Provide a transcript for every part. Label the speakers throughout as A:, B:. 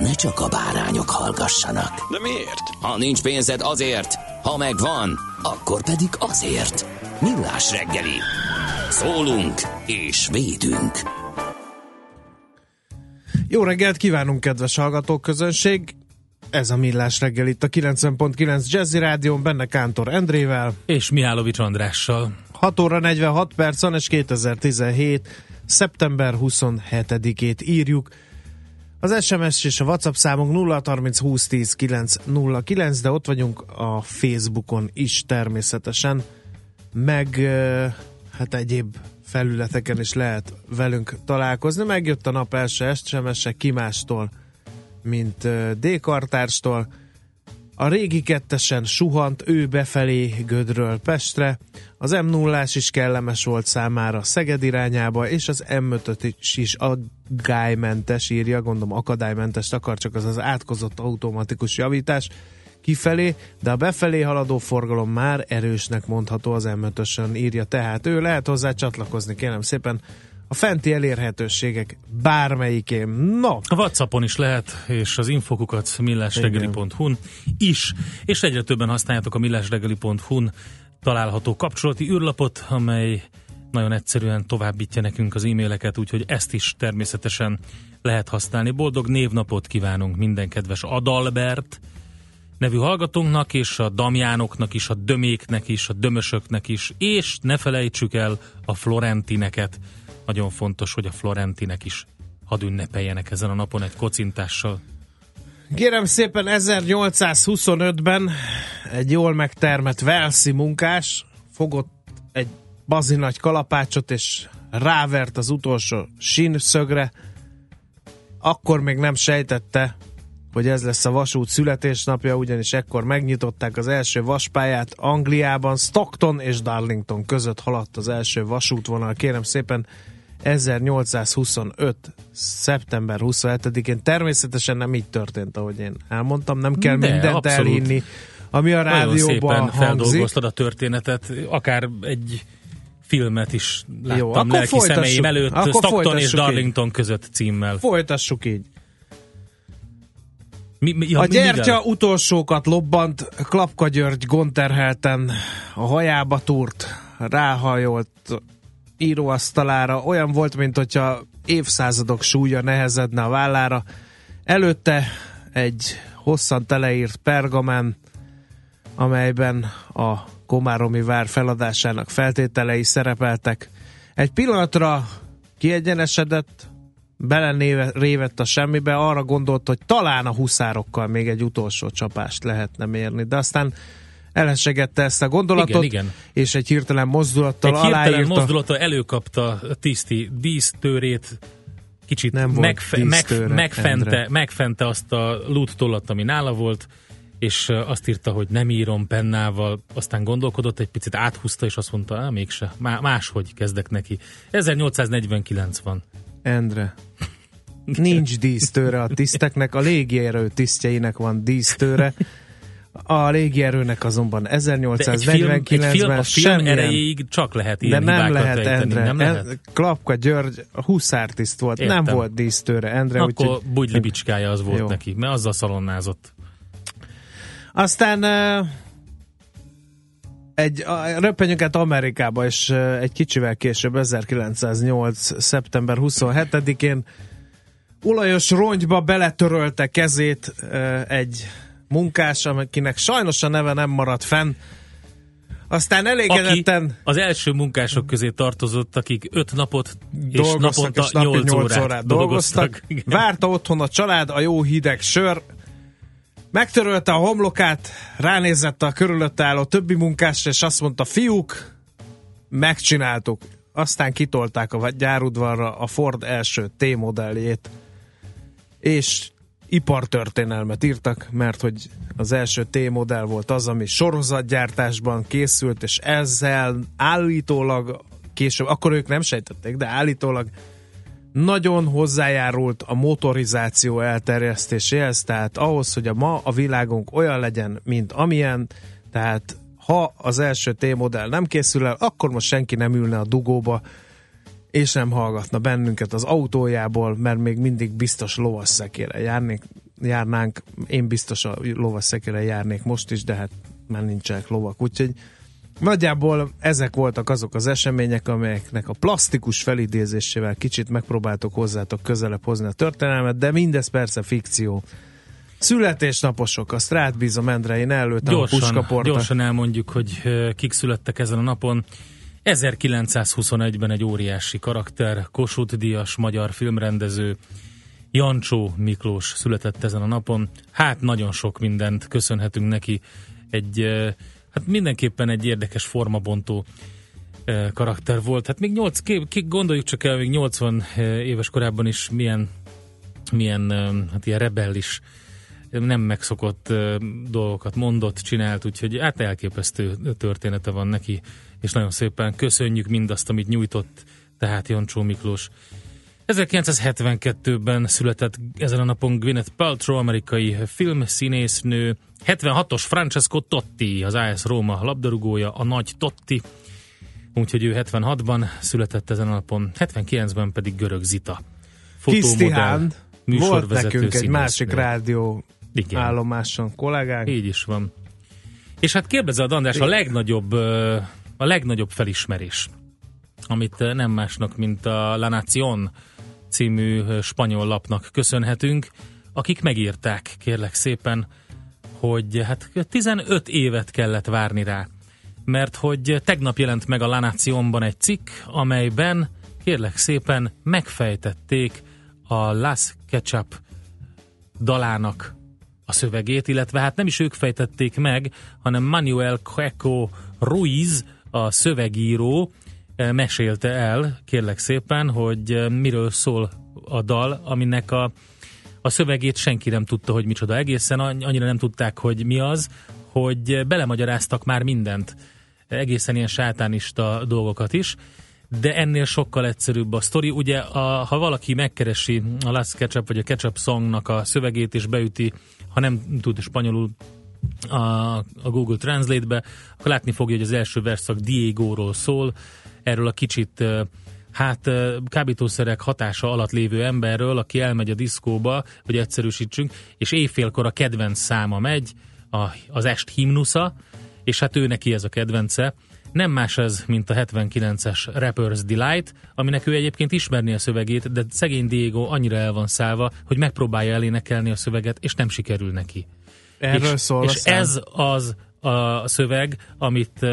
A: ne csak a bárányok hallgassanak.
B: De miért?
A: Ha nincs pénzed azért, ha megvan, akkor pedig azért. Millás reggeli. Szólunk és védünk.
C: Jó reggelt kívánunk, kedves hallgatóközönség! Ez a Millás reggel itt a 90.9 Jazzy Rádión, benne Kántor Endrével.
D: És Mihálovics Andrással.
C: 6 óra 46 perc van, és 2017. szeptember 27-ét írjuk. Az SMS és a WhatsApp számunk 0 30 20 10 909, de ott vagyunk a Facebookon is természetesen, meg hát egyéb felületeken is lehet velünk találkozni. Megjött a nap első SMS-e kimástól, mint D-kartárstól. A régi kettesen suhant ő befelé Gödről Pestre, az m 0 is kellemes volt számára Szeged irányába, és az M5 is, is agálymentes írja, gondolom akadálymentes akar, csak az az átkozott automatikus javítás kifelé, de a befelé haladó forgalom már erősnek mondható az M5-ösön, írja tehát ő. Lehet hozzá csatlakozni, kérem szépen, a fenti elérhetőségek bármelyikén. No.
D: A Whatsappon is lehet, és az infokukat millásregeli.hu-n is, és egyre többen használjátok a millásregeli.hu-n található kapcsolati űrlapot, amely nagyon egyszerűen továbbítja nekünk az e-maileket, úgyhogy ezt is természetesen lehet használni. Boldog névnapot kívánunk minden kedves Adalbert nevű hallgatónknak, és a Damjánoknak is, a Döméknek is, a Dömösöknek is, és ne felejtsük el a Florentineket. Nagyon fontos, hogy a Florentinek is hadd ünnepeljenek ezen a napon egy kocintással.
C: Kérem szépen 1825-ben egy jól megtermett Velszi munkás fogott egy bazi nagy kalapácsot, és rávert az utolsó sínszögre. Akkor még nem sejtette, hogy ez lesz a vasút születésnapja, ugyanis ekkor megnyitották az első vaspályát Angliában, Stockton és Darlington között haladt az első vasútvonal. Kérem szépen, 1825. szeptember 27-én. Természetesen nem így történt, ahogy én elmondtam, nem kell De, mindent abszolút. elhinni, ami a rádióban
D: Nagyon feldolgoztad a történetet, akár egy filmet is láttam Jó, akkor lelki szemeim előtt, akkor Stockton és Darlington így. között címmel.
C: Folytassuk így. Mi, mi, ja, a gyertya mivel? utolsókat lobbant, Klapka György gonterhelten a hajába túrt, ráhajolt íróasztalára, olyan volt, mint hogyha évszázadok súlya nehezedne a vállára. Előtte egy hosszan teleírt pergamen, amelyben a Komáromi vár feladásának feltételei szerepeltek. Egy pillanatra kiegyenesedett, belerévett a semmibe, arra gondolt, hogy talán a huszárokkal még egy utolsó csapást lehetne mérni, de aztán elhessegette ezt a gondolatot, igen, igen. és egy hirtelen mozdulattal
D: egy
C: aláírta.
D: hirtelen mozdulattal előkapta a tiszti dísztőrét, kicsit Nem megfe- megf- megfente, megfente azt a loot tollat, ami nála volt, és azt írta, hogy nem írom pennával, aztán gondolkodott, egy picit áthúzta, és azt mondta, á, mégse, máshogy kezdek neki. 1849 van.
C: Endre, nincs dísztőre a tiszteknek, a légierő tisztjeinek van dísztőre, a légierőnek azonban 1849-ben
D: a film erejéig csak lehet ilyen De nem lehet, rejteni, Endre. Nem lehet?
C: Klapka György huszártiszt volt, Értem. nem volt dísztőre, Endre.
D: Akkor úgy, bugyli bicskája az volt jó. neki, mert azzal szalonnázott.
C: Aztán egy, röppenjünk Amerikába, és egy kicsivel később, 1908. szeptember 27-én olajos rongyba beletörölte kezét egy munkás, akinek sajnos a neve nem maradt fenn. Aztán elégedetten... Aki
D: az első munkások közé tartozott, akik öt napot és naponta és napi 8, 8 órát, órát dolgoztak. dolgoztak.
C: Várta otthon a család a jó hideg sör, megtörölte a homlokát, ránézett a körülötte álló többi munkásra, és azt mondta, fiúk, megcsináltuk. Aztán kitolták a gyárudvarra a Ford első T-modelljét, és ipartörténelmet írtak, mert hogy az első T-modell volt az, ami sorozatgyártásban készült, és ezzel állítólag később, akkor ők nem sejtették, de állítólag nagyon hozzájárult a motorizáció elterjesztéséhez, tehát ahhoz, hogy a ma a világunk olyan legyen, mint amilyen, tehát ha az első T-modell nem készül el, akkor most senki nem ülne a dugóba, és nem hallgatna bennünket az autójából, mert még mindig biztos lovasszekére járnék, járnánk. Én biztos a lovasszekére járnék most is, de hát már nincsenek lovak. Úgyhogy nagyjából ezek voltak azok az események, amelyeknek a plastikus felidézésével kicsit megpróbáltok hozzátok közelebb hozni a történelmet, de mindez persze fikció. Születésnaposok, azt rád bízom, Endre, én előttem
D: gyorsan,
C: a puskaporta.
D: Gyorsan elmondjuk, hogy kik születtek ezen a napon. 1921-ben egy óriási karakter, Kossuth Díjas magyar filmrendező, Jancsó Miklós született ezen a napon. Hát nagyon sok mindent köszönhetünk neki. Egy, hát mindenképpen egy érdekes formabontó karakter volt. Hát még 8, gondoljuk csak el, még 80 éves korában is milyen, milyen hát ilyen rebellis nem megszokott dolgokat mondott, csinált, úgyhogy hát elképesztő története van neki és nagyon szépen köszönjük mindazt, amit nyújtott tehát Jancsó Miklós. 1972-ben született ezen a napon Gwyneth Paltrow, amerikai filmszínésznő, 76-os Francesco Totti, az AS Róma labdarúgója, a nagy Totti, úgyhogy ő 76-ban született ezen a napon, 79-ben pedig Görög Zita.
C: Fotómodell, volt nekünk egy másik rádió Igen. állomáson kollégánk.
D: Így is van. És hát kérdezed, András, a legnagyobb a legnagyobb felismerés, amit eh, nem másnak, mint a La Nación című eh, spanyol lapnak köszönhetünk, akik megírták, kérlek szépen, hogy hát 15 évet kellett várni rá, mert hogy tegnap jelent meg a La Naciónban egy cikk, amelyben kérlek szépen megfejtették a Las Ketchup dalának a szövegét, illetve hát nem is ők fejtették meg, hanem Manuel Cueco Ruiz, a szövegíró eh, mesélte el, kérlek szépen, hogy eh, miről szól a dal, aminek a, a szövegét senki nem tudta, hogy micsoda. Egészen annyira nem tudták, hogy mi az, hogy belemagyaráztak már mindent, egészen ilyen sátánista dolgokat is, de ennél sokkal egyszerűbb a sztori. Ugye, a, ha valaki megkeresi a Last Ketchup vagy a Ketchup Songnak a szövegét és beüti, ha nem tud spanyolul, a, a Google Translate-be, akkor látni fogja, hogy az első verszak Diego-ról szól, erről a kicsit hát kábítószerek hatása alatt lévő emberről, aki elmegy a diszkóba, hogy egyszerűsítsünk, és éjfélkor a kedvenc száma megy, a, az est himnusza, és hát ő neki ez a kedvence. Nem más ez, mint a 79-es Rapper's Delight, aminek ő egyébként ismerni a szövegét, de szegény Diego annyira el van szállva, hogy megpróbálja elénekelni a szöveget, és nem sikerül neki.
C: Erről
D: és,
C: szól
D: és ez az a szöveg, amit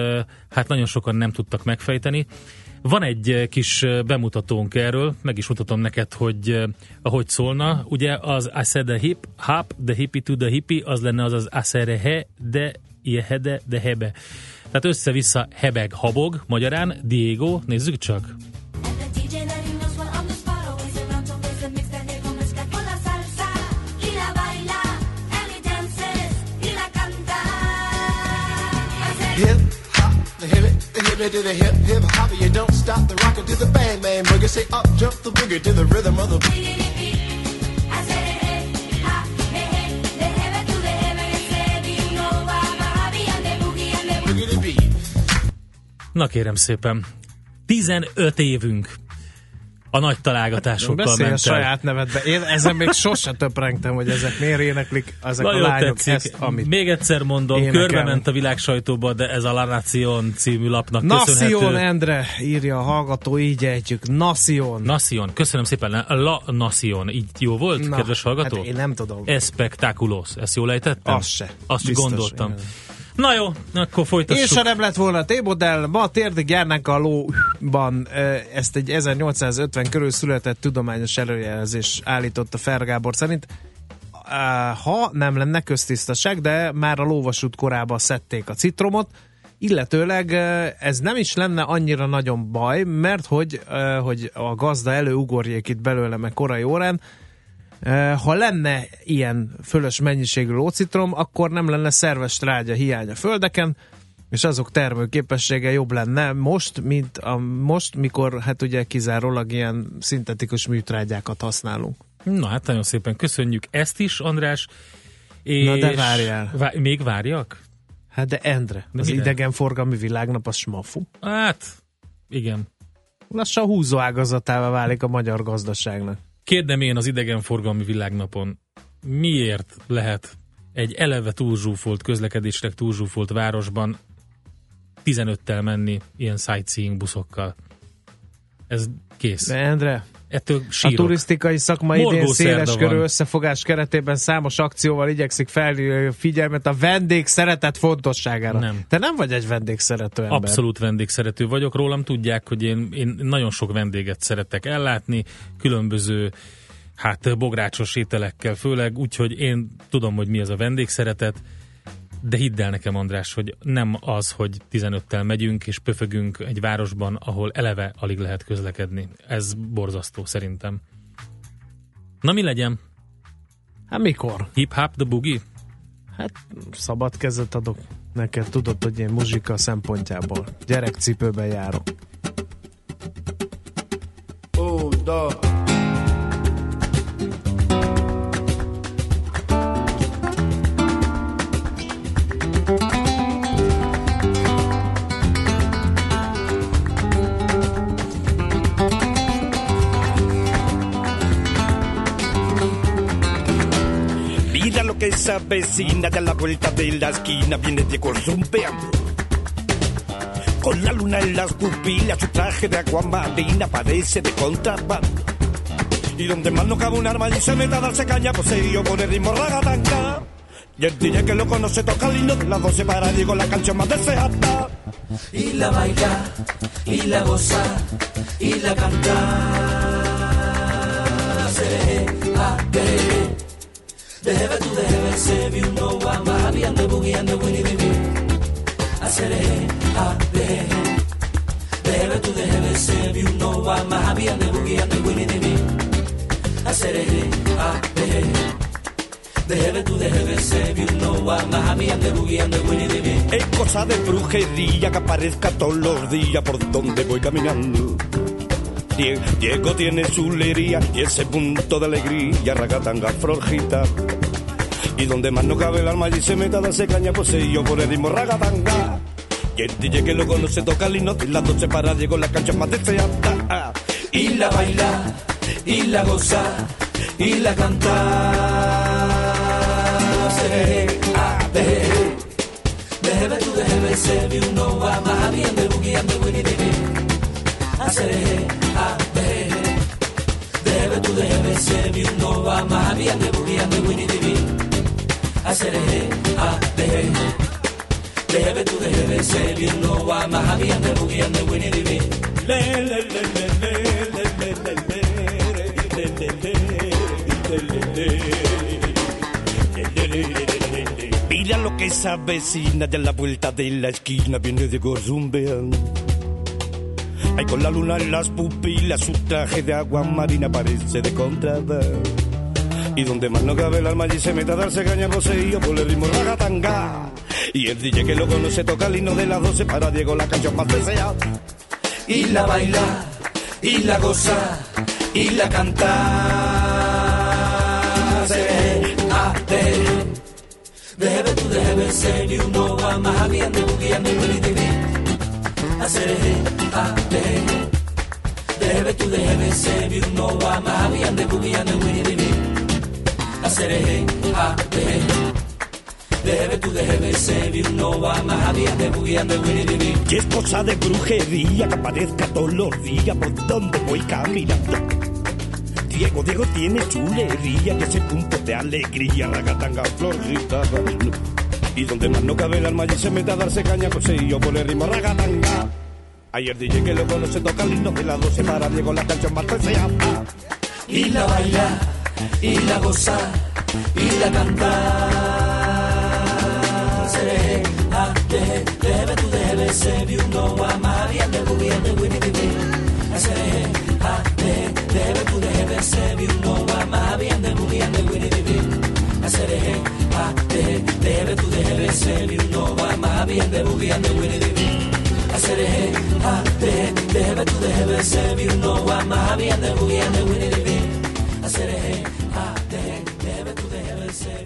D: hát nagyon sokan nem tudtak megfejteni. Van egy kis bemutatónk erről, meg is mutatom neked, hogy ahogy szólna. Ugye az I hip, hop, the hippie to the hippie, az lenne az az I he, de iehede, de hebe. Tehát össze-vissza hebeg, habog, magyarán Diego, nézzük csak. Hip hop, the hip it, the hip it to the hip hip hop. You don't stop the rocket to the bang bang boogie. Say up jump the boogie to the rhythm of the beat. Na kérem szépen, 15 évünk a nagy találgatásokkal
C: Beszélj a
D: ment el.
C: saját nevedbe. Én ezen még sose töprengtem, hogy ezek miért éneklik, ezek
D: Nagyon
C: a lányok
D: tetszik.
C: ezt, amit
D: Még egyszer mondom,
C: énekelnek.
D: körbe ment a világ sajtóba, de ez a La Nation című lapnak
C: Nación
D: köszönhető.
C: Endre, írja a hallgató, így ejtjük. Nación.
D: Nation, köszönöm szépen. La Nation, így jó volt,
C: Na,
D: kedves hallgató?
C: Hát én nem tudom.
D: Espectaculos, ezt jól ejtettem?
C: Az se.
D: Azt
C: Biztos,
D: gondoltam.
C: igen.
D: Na jó, akkor folytassuk.
C: És ha nem lett volna T-modell, ma térdig járnánk a lóban. Ezt egy 1850 körül született tudományos előjelzés állította Fergábor szerint. Ha nem lenne köztisztaság, de már a lóvasút korában szedték a citromot, illetőleg ez nem is lenne annyira nagyon baj, mert hogy, hogy a gazda előugorjék itt belőle meg korai órán, ha lenne ilyen fölös mennyiségű lócitrom, akkor nem lenne szerves trágya hiány a földeken, és azok termőképessége jobb lenne most, mint a most, mikor hát ugye kizárólag ilyen szintetikus műtrágyákat használunk.
D: Na hát nagyon szépen köszönjük ezt is, András. És
C: Na de várjál.
D: Vá- még várjak?
C: Hát de Endre,
D: De
C: az idegenforgalmi világnap az smafu.
D: Hát, igen.
C: Lassan húzó ágazatává válik a magyar gazdaságnak.
D: Kérdem én az idegenforgalmi világnapon, miért lehet egy eleve túlzsúfolt, közlekedésre túlzsúfolt városban 15-tel menni ilyen sightseeing buszokkal? Ez kész.
C: De Endre,
D: Ettől
C: A
D: sírok.
C: turisztikai szakma idén
D: Morgó
C: széles körű összefogás keretében számos akcióval igyekszik felhívni a figyelmet a vendég szeretet fontosságára.
D: Nem.
C: Te nem vagy egy vendégszerető ember.
D: Abszolút vendégszerető vagyok. Rólam tudják, hogy én, én nagyon sok vendéget szeretek ellátni, különböző hát bográcsos ételekkel főleg, úgyhogy én tudom, hogy mi az a vendégszeretet, de hidd el nekem, András, hogy nem az, hogy 15-tel megyünk és pöfögünk egy városban, ahol eleve alig lehet közlekedni. Ez borzasztó szerintem. Na mi legyen?
C: Hát mikor?
D: Hip-hop the boogie?
C: Hát szabad kezet adok neked, tudod, hogy én muzsika szempontjából gyerekcipőben járok.
E: Mira se avecina de la vuelta de la esquina, viene Diego zumbeando. Con la luna en las pupilas, su traje de aguamarina parece de contrabando. Y donde más no cabe un arma y se meta a darse caña, pues se con el ritmo ragatanga. Y el DJ que lo conoce toca de las 12 para Diego la canción más deseada.
F: y la baila y la goza y la canta. The heaven to the heaven, save you know I'm a happy and the boogie and the winnie the wee. I said, hey, ah, the hey. The heaven to the heaven, you know I'm a happy and the boogie and the winnie the wee. I said, hey, ah, the hey. De heaven to the heaven, you know I'm a happy and the boogie and the winnie the wee.
E: Es cosa de brujería que aparezca todos los días por donde voy caminando Die- Diego tiene su y ese punto de alegría, ragatanga, florjita. Y donde más no cabe el alma y se meta darse caña, pues se yo por el ritmo ragatanga. Y el DJ que lo conoce toca el y las noches para Diego la cancha más deseada.
F: y la baila y la goza y la canta. Seré, ah, eh, Debe tu debe se vi uno va más bien de bugueando winnie baby. Haceré, ah, eh, Debe tu debe se vi uno va más bien de bugueando winnie baby. Haceré, ah, eh, Debe tu debe se vi uno va más bien de bugueando winnie baby.
E: Le, le, le, le, le, le, le, le, le, le, le, le, le, le, le. Mira lo que esa vecina de la vuelta de la esquina viene de zumbeando. Ay, con la luna en las pupilas, su traje de agua marina parece de contrabando. Y donde más no cabe el alma allí se mete a darse caña poseído por el ritmo ragatanga. Y el DJ que lo conoce toca el himno de las 12 para Diego la canción más deseada.
F: y la baila y la goza y la canta. Debe tu debe ser y uno va más bien de bugueando y winnie hacereje, ateje, dejebe tu dejebe, sebi uno wa mahabi ande bugi ande wini dimi, hacereje, ateje, dejebe tu dejebe, sebi uno wa mahabi ande bugi ande wini dimi.
G: Y es cosa de brujería que aparezca todos los días por donde voy caminando. Diego, Diego tiene chulería, que es el punto de alegría, la gatanga florita. Y donde más no cabe el alma y se mete a darse caña, pues sí, yo por el ritmo ragatanga. Ayer dije que lo conoce toca lindo de las 12 para Diego la canción más se.
F: Y la baila, y la goza, y la canta. Se ve, ah, deje, debe, tú debes, se vio no a María, de gobierno, Winnie, Winnie. Se ve, ah, deje, debe, tú debes, se vio no a María, de gobierno, Winnie, Winnie. Se ve. Déjame tú, déjame ser, I'm happy and the boogie and the winnie the winnie. Seré, ah, deje, déjame tú, déjame ser, I'm happy and the boogie and the winnie the winnie. Seré, ah, deje, déjame tú, déjame ser,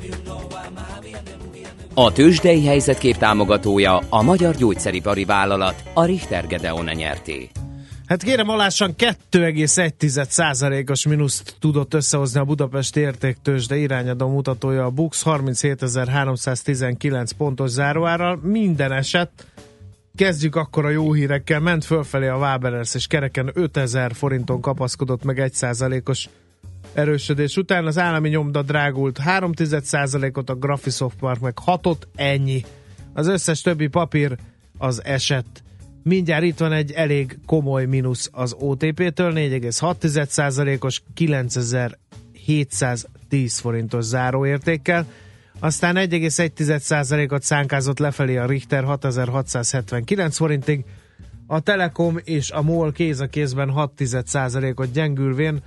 F: happy and the boogie and the
A: A tőzsdei helyzetkép támogatója a Magyar Gyógyszeripari Vállalat, a Richter Gedeon nyerté.
C: Hát kérem alássan 2,1%-os mínuszt tudott összehozni a Budapest értéktős, de irányadó mutatója a Bux 37.319 pontos záróárral. Minden eset Kezdjük akkor a jó hírekkel. Ment fölfelé a Waberers, és kereken 5000 forinton kapaszkodott meg 1%-os erősödés után. Az állami nyomda drágult 3%-ot, a Graphisoft Park meg 6-ot, ennyi. Az összes többi papír az esett. Mindjárt itt van egy elég komoly mínusz az OTP-től, 4,6%-os 9710 forintos záróértékkel. Aztán 1,1%-ot szánkázott lefelé a Richter 6679 forintig, a Telekom és a MOL kéz a kézben 6%-ot gyengülvén,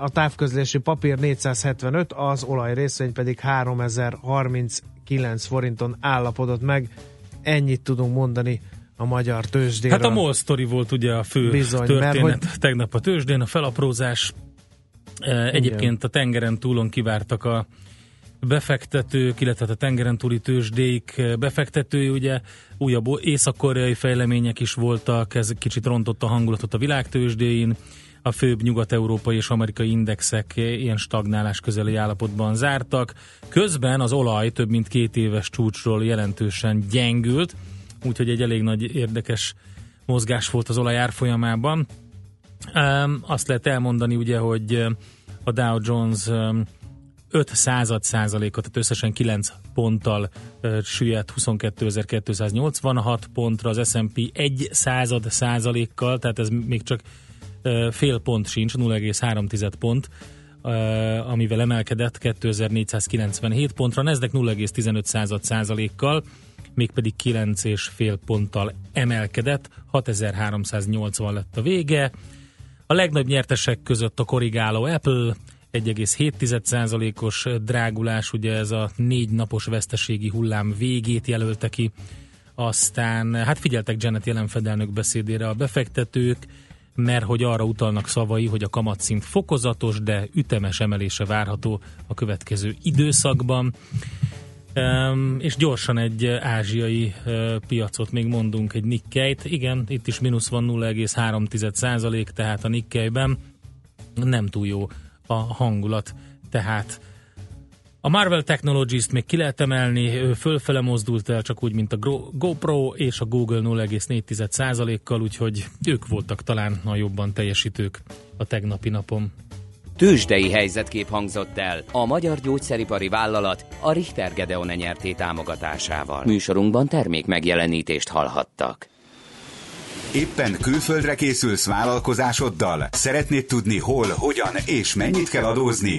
C: a távközlési papír 475, az olaj részvény pedig 3039 forinton állapodott meg. Ennyit tudunk mondani a magyar tőzsdéről.
D: Hát a MOL sztori volt ugye a fő
C: Bizony,
D: történet
C: mert hogy-
D: tegnap a tőzsdén, a felaprózás. E, Egyébként a tengeren túlon kivártak a befektetők, illetve a tengeren túli tőzsdék e, befektetői, ugye újabb észak-koreai fejlemények is voltak, ez kicsit rontott a hangulatot a világtőzsdéin, a főbb nyugat-európai és amerikai indexek ilyen stagnálás közeli állapotban zártak. Közben az olaj több mint két éves csúcsról jelentősen gyengült, úgyhogy egy elég nagy érdekes mozgás volt az olaj árfolyamában. Um, azt lehet elmondani ugye, hogy a Dow Jones um, 5 század százalékot, tehát összesen 9 ponttal süllyedt 22.286 pontra, az S&P 1 század százalékkal, tehát ez még csak fél pont sincs, 0,3 pont, amivel emelkedett 2497 pontra, Nasdaq 0,15 század százalékkal, mégpedig 9,5 ponttal emelkedett, 6380 lett a vége. A legnagyobb nyertesek között a korrigáló Apple, 1,7%-os drágulás, ugye ez a négy napos veszteségi hullám végét jelölte ki. Aztán, hát figyeltek Janet jelen fedelnök beszédére a befektetők, mert hogy arra utalnak szavai, hogy a kamatszint fokozatos, de ütemes emelése várható a következő időszakban. Um, és gyorsan egy ázsiai uh, piacot még mondunk, egy Nikkei-t. Igen, itt is mínusz van 0,3 százalék, tehát a Nikkei-ben nem túl jó a hangulat. Tehát a Marvel Technologies-t még ki lehet emelni, ő fölfele mozdult el, csak úgy, mint a GoPro és a Google 0,4 százalékkal, úgyhogy ők voltak talán a jobban teljesítők a tegnapi napon.
A: Tőzsdei helyzetkép hangzott el a Magyar Gyógyszeripari Vállalat, a Richter Gedeon nyerté támogatásával. Műsorunkban termék megjelenítést hallhattak.
H: Éppen külföldre készülsz vállalkozásoddal? Szeretnéd tudni hol, hogyan és mennyit kell adózni?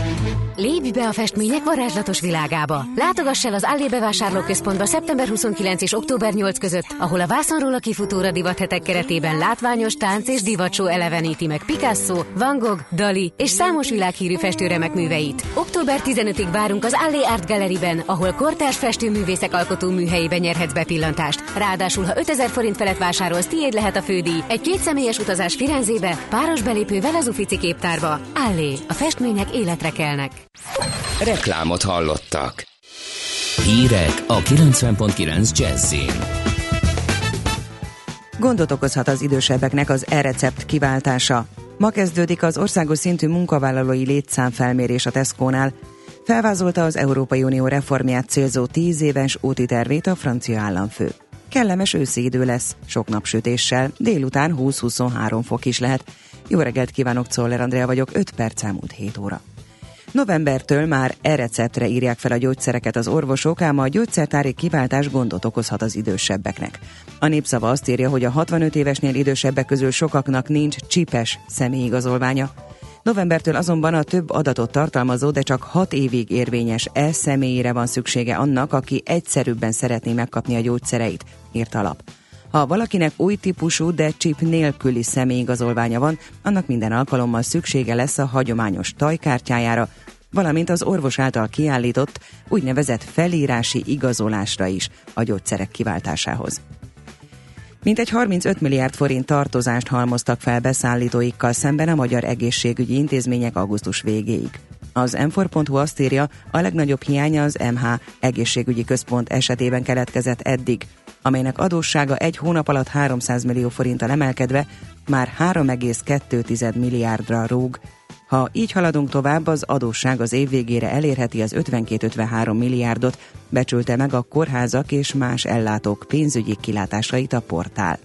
I: Lépj be a festmények varázslatos világába! Látogass el az Allé bevásárlóközpontba szeptember 29 és október 8 között, ahol a vászonról a kifutóra divathetek keretében látványos tánc és divatsó eleveníti meg Picasso, Van Gogh, Dali és számos világhírű festőremek műveit. Október 15-ig várunk az Allé Art Galleryben, ahol kortárs festőművészek alkotó műhelyében nyerhetsz bepillantást. Ráadásul, ha 5000 forint felett vásárolsz, tiéd lehet a fődíj. Egy kétszemélyes utazás Firenzébe, páros belépővel az Ufici képtárba. Allé, a festmények életre kelnek.
A: Reklámot hallottak. Hírek a 90.9 Jazzin.
J: Gondot okozhat az idősebbeknek az e-recept kiváltása. Ma kezdődik az országos szintű munkavállalói létszámfelmérés a Tesco-nál. Felvázolta az Európai Unió reformját célzó 10 éves úti tervét a francia államfő. Kellemes őszi idő lesz, sok napsütéssel, délután 20-23 fok is lehet. Jó reggelt kívánok, Czoller Andrea vagyok, 5 perc elmúlt 7 óra. Novembertől már e-receptre írják fel a gyógyszereket az orvosok, ám a gyógyszertári kiváltás gondot okozhat az idősebbeknek. A népszava azt írja, hogy a 65 évesnél idősebbek közül sokaknak nincs csipes személyigazolványa. Novembertől azonban a több adatot tartalmazó, de csak 6 évig érvényes e-személyre van szüksége annak, aki egyszerűbben szeretné megkapni a gyógyszereit, írt alap. Ha valakinek új típusú, de chip nélküli személyigazolványa van, annak minden alkalommal szüksége lesz a hagyományos tajkártyájára, valamint az orvos által kiállított úgynevezett felírási igazolásra is a gyógyszerek kiváltásához. Mintegy 35 milliárd forint tartozást halmoztak fel beszállítóikkal szemben a magyar egészségügyi intézmények augusztus végéig. Az m azt írja, a legnagyobb hiánya az MH egészségügyi központ esetében keletkezett eddig, amelynek adóssága egy hónap alatt 300 millió forinttal emelkedve már 3,2 milliárdra rúg. Ha így haladunk tovább, az adósság az év végére elérheti az 52-53 milliárdot, becsülte meg a kórházak és más ellátók pénzügyi kilátásait a portál.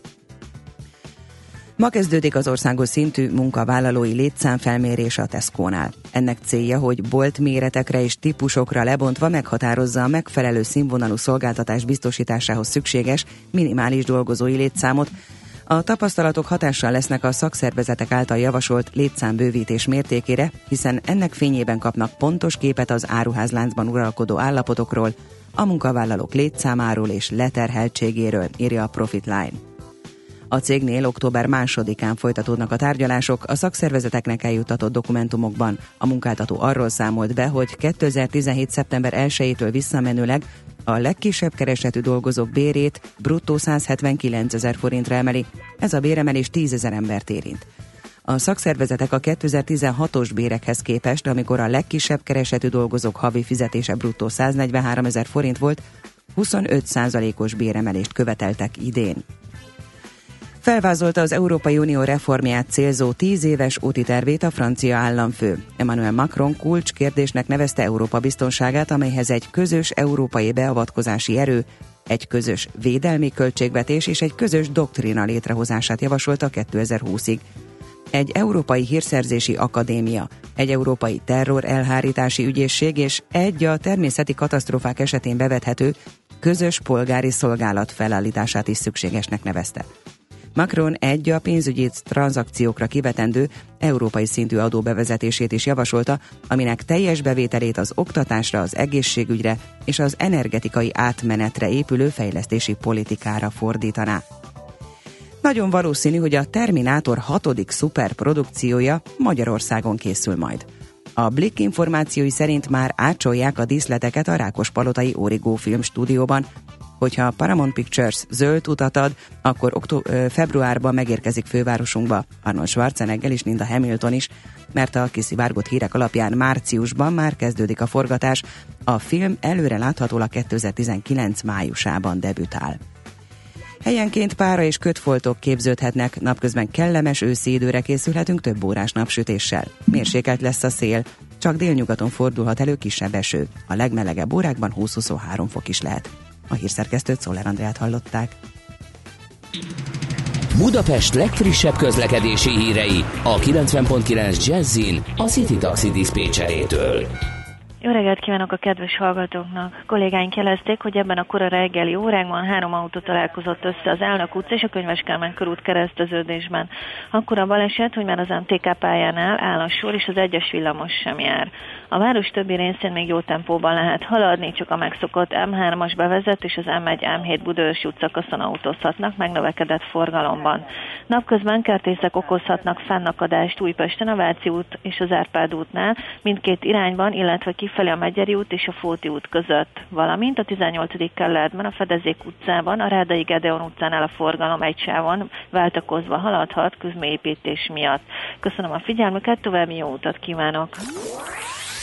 J: Ma kezdődik az országos szintű munkavállalói létszámfelmérés a Tesco-nál. Ennek célja, hogy bolt méretekre és típusokra lebontva meghatározza a megfelelő színvonalú szolgáltatás biztosításához szükséges minimális dolgozói létszámot, a tapasztalatok hatással lesznek a szakszervezetek által javasolt létszámbővítés mértékére, hiszen ennek fényében kapnak pontos képet az áruházláncban uralkodó állapotokról, a munkavállalók létszámáról és leterheltségéről, írja a Profit Line. A cégnél október másodikán folytatódnak a tárgyalások, a szakszervezeteknek eljutatott dokumentumokban. A munkáltató arról számolt be, hogy 2017. szeptember 1-től visszamenőleg a legkisebb keresetű dolgozók bérét bruttó 179 ezer forintra emeli. Ez a béremelés 10 ezer embert érint. A szakszervezetek a 2016-os bérekhez képest, amikor a legkisebb keresetű dolgozók havi fizetése bruttó 143 ezer forint volt, 25 os béremelést követeltek idén felvázolta az Európai Unió reformját célzó tíz éves úti tervét a francia államfő. Emmanuel Macron kulcs kérdésnek nevezte Európa biztonságát, amelyhez egy közös európai beavatkozási erő, egy közös védelmi költségvetés és egy közös doktrina létrehozását javasolta 2020-ig. Egy európai hírszerzési akadémia, egy európai terror elhárítási ügyészség és egy a természeti katasztrófák esetén bevethető közös polgári szolgálat felállítását is szükségesnek nevezte. Macron egy a pénzügyi tranzakciókra kivetendő európai szintű adó bevezetését is javasolta, aminek teljes bevételét az oktatásra, az egészségügyre és az energetikai átmenetre épülő fejlesztési politikára fordítaná. Nagyon valószínű, hogy a Terminátor hatodik szuperprodukciója Magyarországon készül majd. A Blick információi szerint már átcsolják a díszleteket a Rákospalotai Origó Film stúdióban, hogyha a Paramount Pictures zöld utat ad, akkor októ- februárban megérkezik fővárosunkba Arnold Schwarzenegger és Linda Hamilton is, mert a kiszivárgott hírek alapján márciusban már kezdődik a forgatás, a film előre láthatólag 2019 májusában debütál. Helyenként pára és kötfoltok képződhetnek, napközben kellemes őszi időre készülhetünk több órás napsütéssel. Mérsékelt lesz a szél, csak délnyugaton fordulhat elő kisebb eső. A legmelegebb órákban 20-23 fok is lehet. A hírszerkesztőt Szoller Andrát hallották.
K: Budapest legfrissebb közlekedési hírei a 90.9 Jazzin a City Taxi Dispécsejétől.
L: Jó reggelt kívánok a kedves hallgatóknak! Kollégáink jelezték, hogy ebben a kora reggeli órákban három autó találkozott össze az Elnök utca és a Könyves Kálmán körút kereszteződésben. Akkor a baleset, hogy már az MTK pályánál áll a sor, és az egyes villamos sem jár. A város többi részén még jó tempóban lehet haladni, csak a megszokott M3-as bevezet és az M1 M7 Budaörsi út szakaszon autózhatnak megnövekedett forgalomban. Napközben kertészek okozhatnak fennakadást Újpesten a Váci út és az Árpád útnál, mindkét irányban, illetve kifelé a Megyeri út és a Fóti út között, valamint a 18. kerületben a Fedezék utcában, a Rádai Gedeon utcánál a forgalom egy sávon váltakozva haladhat közmélyépítés miatt. Köszönöm a figyelmüket, további jó utat kívánok!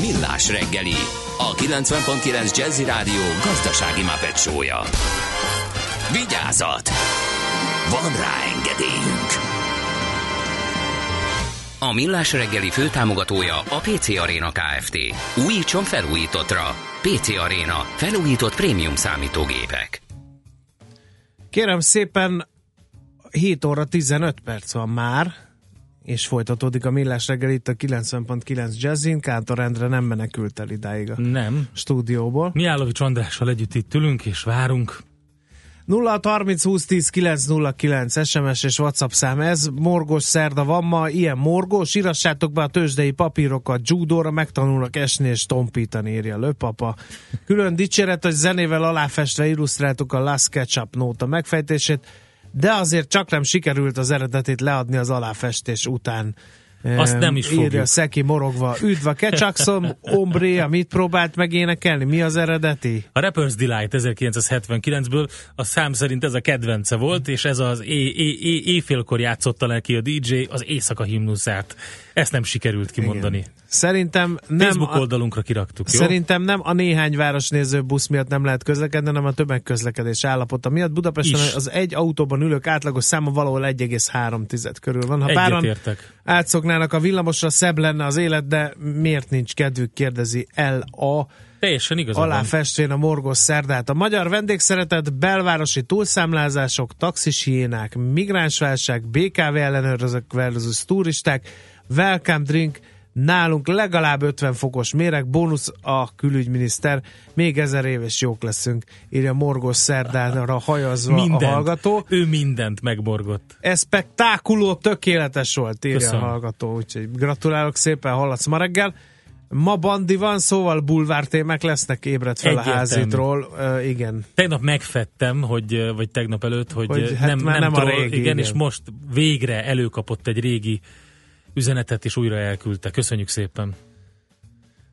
A: Millás reggeli, a 90.9 Jazzy Rádió gazdasági mapetsója. Vigyázat! Van rá engedélyünk! A Millás reggeli főtámogatója a PC Arena Kft. Újítson felújítottra. PC Arena. Felújított prémium számítógépek.
C: Kérem szépen, 7 óra 15 perc van már, és folytatódik a Millás reggel itt a 90.9 Jazzin. Kántor Endre nem menekült el idáig a
D: Nem.
C: stúdióból.
D: Miálovics Andrással együtt itt ülünk és várunk.
C: 0 30 20 10 909 SMS és WhatsApp szám ez. Morgos szerda van ma, ilyen morgós. Írassátok be a tőzsdei papírokat judóra, megtanulnak esni és tompítani, írja Löpapa. Külön dicséret, hogy zenével aláfestve illusztráltuk a Last Ketchup nóta megfejtését, de azért csak nem sikerült az eredetét leadni az aláfestés után.
D: Azt nem is
C: Írja
D: fogjuk.
C: Szeki morogva. Üdv a Ketchuckson, Ombré, amit próbált megénekelni? Mi az eredeti?
D: A Rapper's Delight 1979-ből a szám szerint ez a kedvence volt, és ez az é- é- é- éjfélkor játszotta le ki a DJ az éjszaka himnuszát. Ezt nem sikerült kimondani.
C: Igen. Szerintem nem
D: Facebook
C: a-
D: oldalunkra kiraktuk, jó?
C: Szerintem nem a néhány városnéző busz miatt nem lehet közlekedni, hanem a tömegközlekedés állapota miatt. Budapesten
D: Is.
C: az egy autóban ülők átlagos száma valahol 1,3 körül van. Ha páran
D: Egyetértek.
C: Átszoknának a villamosra, szebb lenne az élet, de miért nincs kedvük, kérdezi el a
D: Teljesen igazad van.
C: aláfestvén a morgos szerdát. A magyar vendégszeretet, belvárosi túlszámlázások, taxis hiénák, migránsválság, BKV ellenőrzők versus turisták, welcome drink, nálunk legalább 50 fokos méreg, bónusz a külügyminiszter, még ezer éves jók leszünk, írja morgos szerdára hajazva
D: Mindent.
C: a hallgató.
D: Ő mindent megborgott.
C: Ez spektákuló, tökéletes volt, írja
D: Köszönöm.
C: a hallgató, úgyhogy gratulálok szépen, hallatsz ma reggel. Ma bandi van, szóval bulvár témák lesznek, ébredt fel
D: Egyértelmű.
C: a házitról. Uh, igen.
D: Tegnap megfettem, hogy, vagy tegnap előtt, hogy,
C: Hogy hát
D: nem, nem,
C: nem a
D: troll,
C: régi,
D: igen,
C: igen.
D: és most végre előkapott egy régi üzenetet, és újra elküldte. Köszönjük szépen.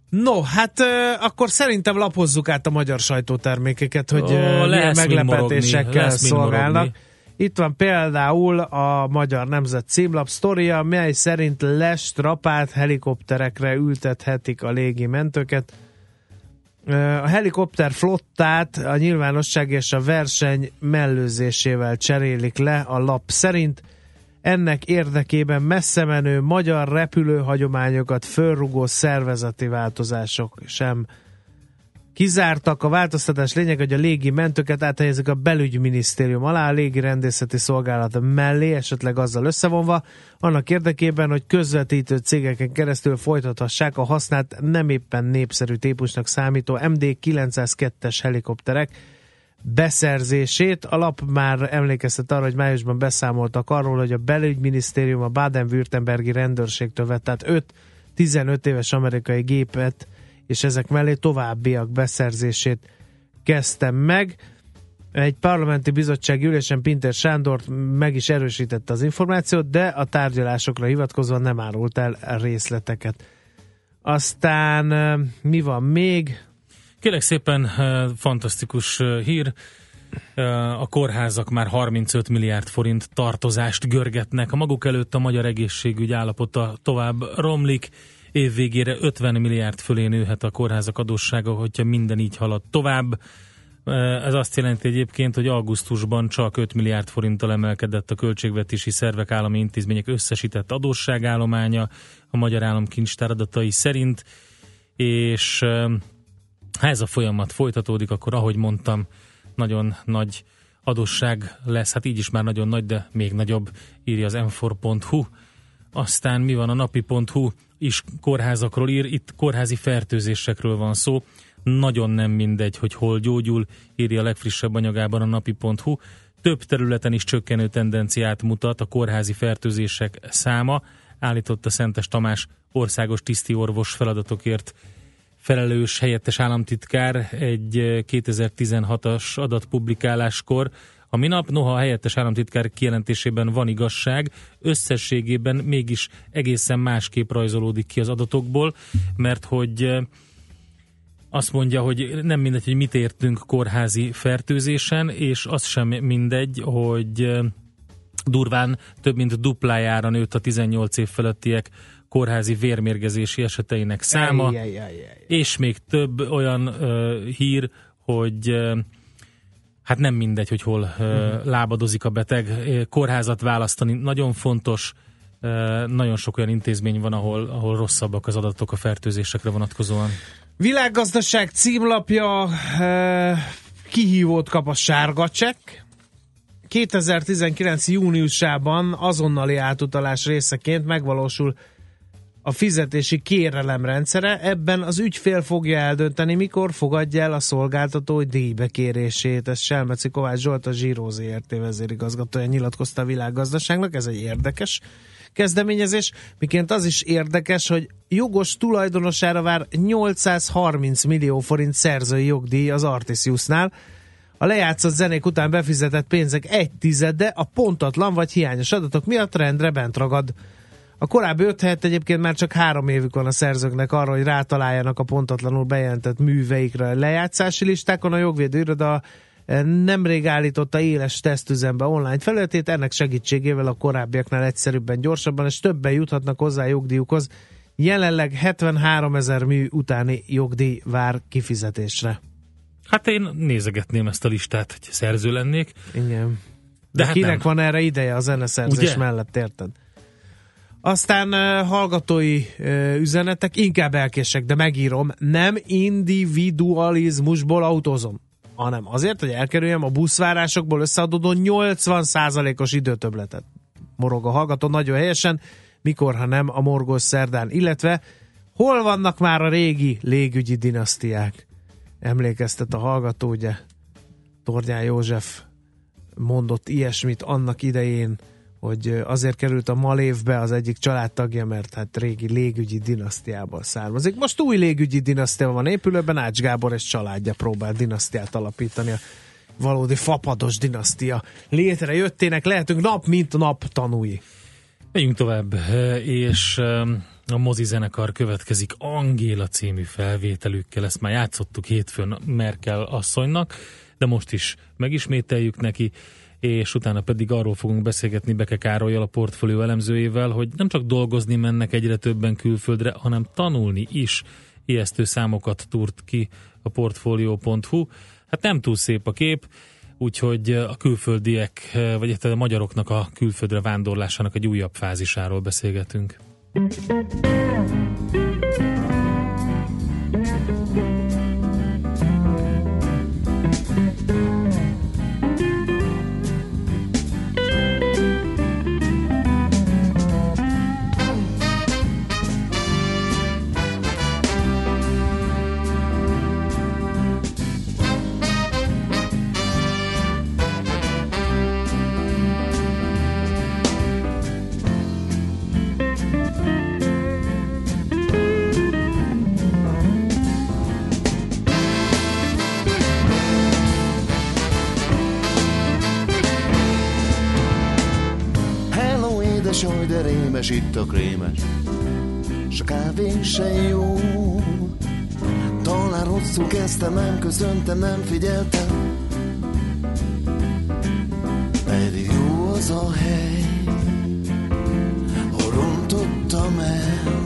C: No, hát uh, akkor szerintem lapozzuk át a magyar sajtótermékeket, hogy
D: Ó,
C: uh, milyen meglepetésekkel
D: morogni,
C: szolgálnak.
D: morogni.
C: Itt van például a Magyar Nemzet címlap sztoria, mely szerint lestrapált helikopterekre ültethetik a légi mentőket. Ö, A helikopter flottát a nyilvánosság és a verseny mellőzésével cserélik le a lap szerint. Ennek érdekében messze menő magyar repülőhagyományokat fölrugó szervezeti változások sem Kizártak. A változtatás lényeg, hogy a légi mentőket áthelyezik a belügyminisztérium alá, a légi rendészeti szolgálat mellé, esetleg azzal összevonva, annak érdekében, hogy közvetítő cégeken keresztül folytathassák a használt nem éppen népszerű típusnak számító MD-902-es helikopterek beszerzését. A lap már emlékeztet arra, hogy májusban beszámoltak arról, hogy a belügyminisztérium a Baden-Württembergi rendőrségtől vett át 5 15 éves amerikai gépet, és ezek mellé továbbiak beszerzését kezdtem meg. Egy parlamenti bizottság ülésen Pinter Sándor meg is erősítette az információt, de a tárgyalásokra hivatkozva nem árult el részleteket. Aztán mi van még?
D: Kérlek szépen, eh, fantasztikus eh, hír. Eh, A kórházak már 35 milliárd forint tartozást görgetnek. A maguk előtt a magyar egészségügy állapota tovább romlik. Év végére 50 milliárd fölé nőhet a kórházak adóssága, hogyha minden így halad tovább. Ez azt jelenti egyébként, hogy augusztusban csak 5 milliárd forinttal emelkedett a költségvetési szervek állami intézmények összesített adósságállománya a Magyar Állam kincstár adatai szerint, és ha ez a folyamat folytatódik, akkor ahogy mondtam, nagyon nagy adósság lesz, hát így is már nagyon nagy, de még nagyobb, írja az m Aztán mi van a napi.hu is kórházakról ír, itt kórházi fertőzésekről van szó, nagyon nem mindegy, hogy hol gyógyul, írja a legfrissebb anyagában a napi.hu. Több területen is csökkenő tendenciát mutat a kórházi fertőzések száma, állította Szentes Tamás országos tisztiorvos feladatokért felelős helyettes államtitkár egy eh, 2016-as adatpublikáláskor, a minap, noha a helyettes államtitkár kijelentésében van igazság, összességében mégis egészen másképp rajzolódik ki az adatokból, mert hogy eh, azt mondja, hogy nem mindegy, hogy mit értünk kórházi fertőzésen, és az sem mindegy, hogy durván több mint duplájára nőtt a 18 év felettiek kórházi vérmérgezési eseteinek száma,
C: Ej, ej, ej, ej.
D: és még több olyan uh, hír, hogy uh, hát nem mindegy, hogy hol uh, lábadozik a beteg. Kórházat választani nagyon fontos, uh, nagyon sok olyan intézmény van, ahol, ahol rosszabbak az adatok a fertőzésekre vonatkozóan.
C: Világgazdaság címlapja eh, kihívót kap a sárga csekk. 2019. júniusában azonnali átutalás részeként megvalósul a fizetési kérelem rendszere. Ebben az ügyfél fogja eldönteni, mikor fogadja el a szolgáltató díjbekérését. Ez Selmeci Kovács Zsolt, a Zsíró ZRT vezérigazgatója nyilatkozta a világgazdaságnak. Ez egy érdekes kezdeményezés, miként az is érdekes, hogy jogos tulajdonosára vár 830 millió forint szerzői jogdíj az Artisiusnál. A lejátszott zenék után befizetett pénzek egy tizede a pontatlan vagy hiányos adatok miatt rendre bent ragad. A korábbi öt helyett egyébként már csak három évük van a szerzőknek arra, hogy rátaláljanak a pontatlanul bejelentett műveikre a lejátszási listákon. A jogvédő iroda nemrég állította éles tesztüzembe online felületét, ennek segítségével a korábbiaknál egyszerűbben, gyorsabban és többen juthatnak hozzá jogdíjukhoz. Jelenleg 73 ezer mű utáni jogdíj vár kifizetésre.
D: Hát én nézegetném ezt a listát, hogy szerző lennék.
C: Igen. De
D: De hát
C: kinek
D: nem.
C: van erre ideje a zeneszerzés
D: Ugye?
C: mellett, érted? Aztán hallgatói üzenetek, inkább elkések, de megírom, nem individualizmusból autózom, hanem azért, hogy elkerüljem a buszvárásokból összeadódó 80%-os időtöbletet. Morog a hallgató nagyon helyesen, mikor, ha nem a morgós szerdán, illetve hol vannak már a régi légügyi dinasztiák? Emlékeztet a hallgató, ugye Tornyán József mondott ilyesmit annak idején, hogy azért került a Malévbe az egyik családtagja, mert hát régi légügyi dinasztiából származik. Most új légügyi dinasztia van épülőben, Ács Gábor és családja próbál dinasztiát alapítani. A valódi fapados dinasztia létrejöttének lehetünk nap mint nap tanúi.
D: Megyünk tovább, és a mozi zenekar következik Angéla című felvételükkel. Ezt már játszottuk hétfőn Merkel asszonynak, de most is megismételjük neki, és utána pedig arról fogunk beszélgetni Beke Károlyal, a portfólió elemzőjével, hogy nem csak dolgozni mennek egyre többen külföldre, hanem tanulni is. Ijesztő számokat túrt ki a portfolio.hu. Hát nem túl szép a kép, úgyhogy a külföldiek, vagy hát a magyaroknak a külföldre vándorlásának egy újabb fázisáról beszélgetünk.
M: De rémes, itt a krémes. S a kávé se jó. Talán rosszul kezdtem, nem köszöntem, nem figyeltem. Pedig jó az a hely, hol rontottam el.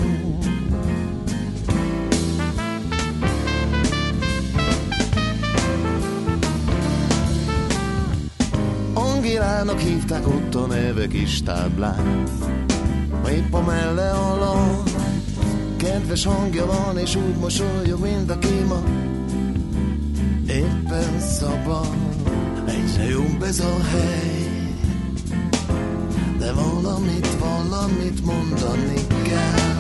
M: Angélának hívták ott a neve kis táblán Épp a melle alatt Kedves hangja van és úgy mosolyog, mint a kéma. Éppen szabad. Egyre jobb ez a hely. De valamit, valamit mondani kell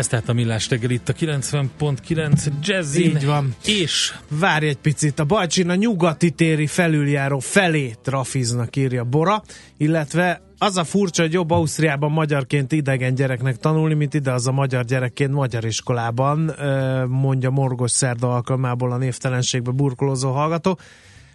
D: Ez tehát a millás reggel itt a 90.9 Jazzin.
C: Így van.
D: És?
C: Várj egy picit, a Bajcsin a nyugati téri felüljáró felé trafiznak írja Bora, illetve az a furcsa, hogy jobb Ausztriában magyarként idegen gyereknek tanulni, mint ide az a magyar gyerekként magyar iskolában, mondja Morgos Szerda alkalmából a névtelenségbe burkolózó hallgató.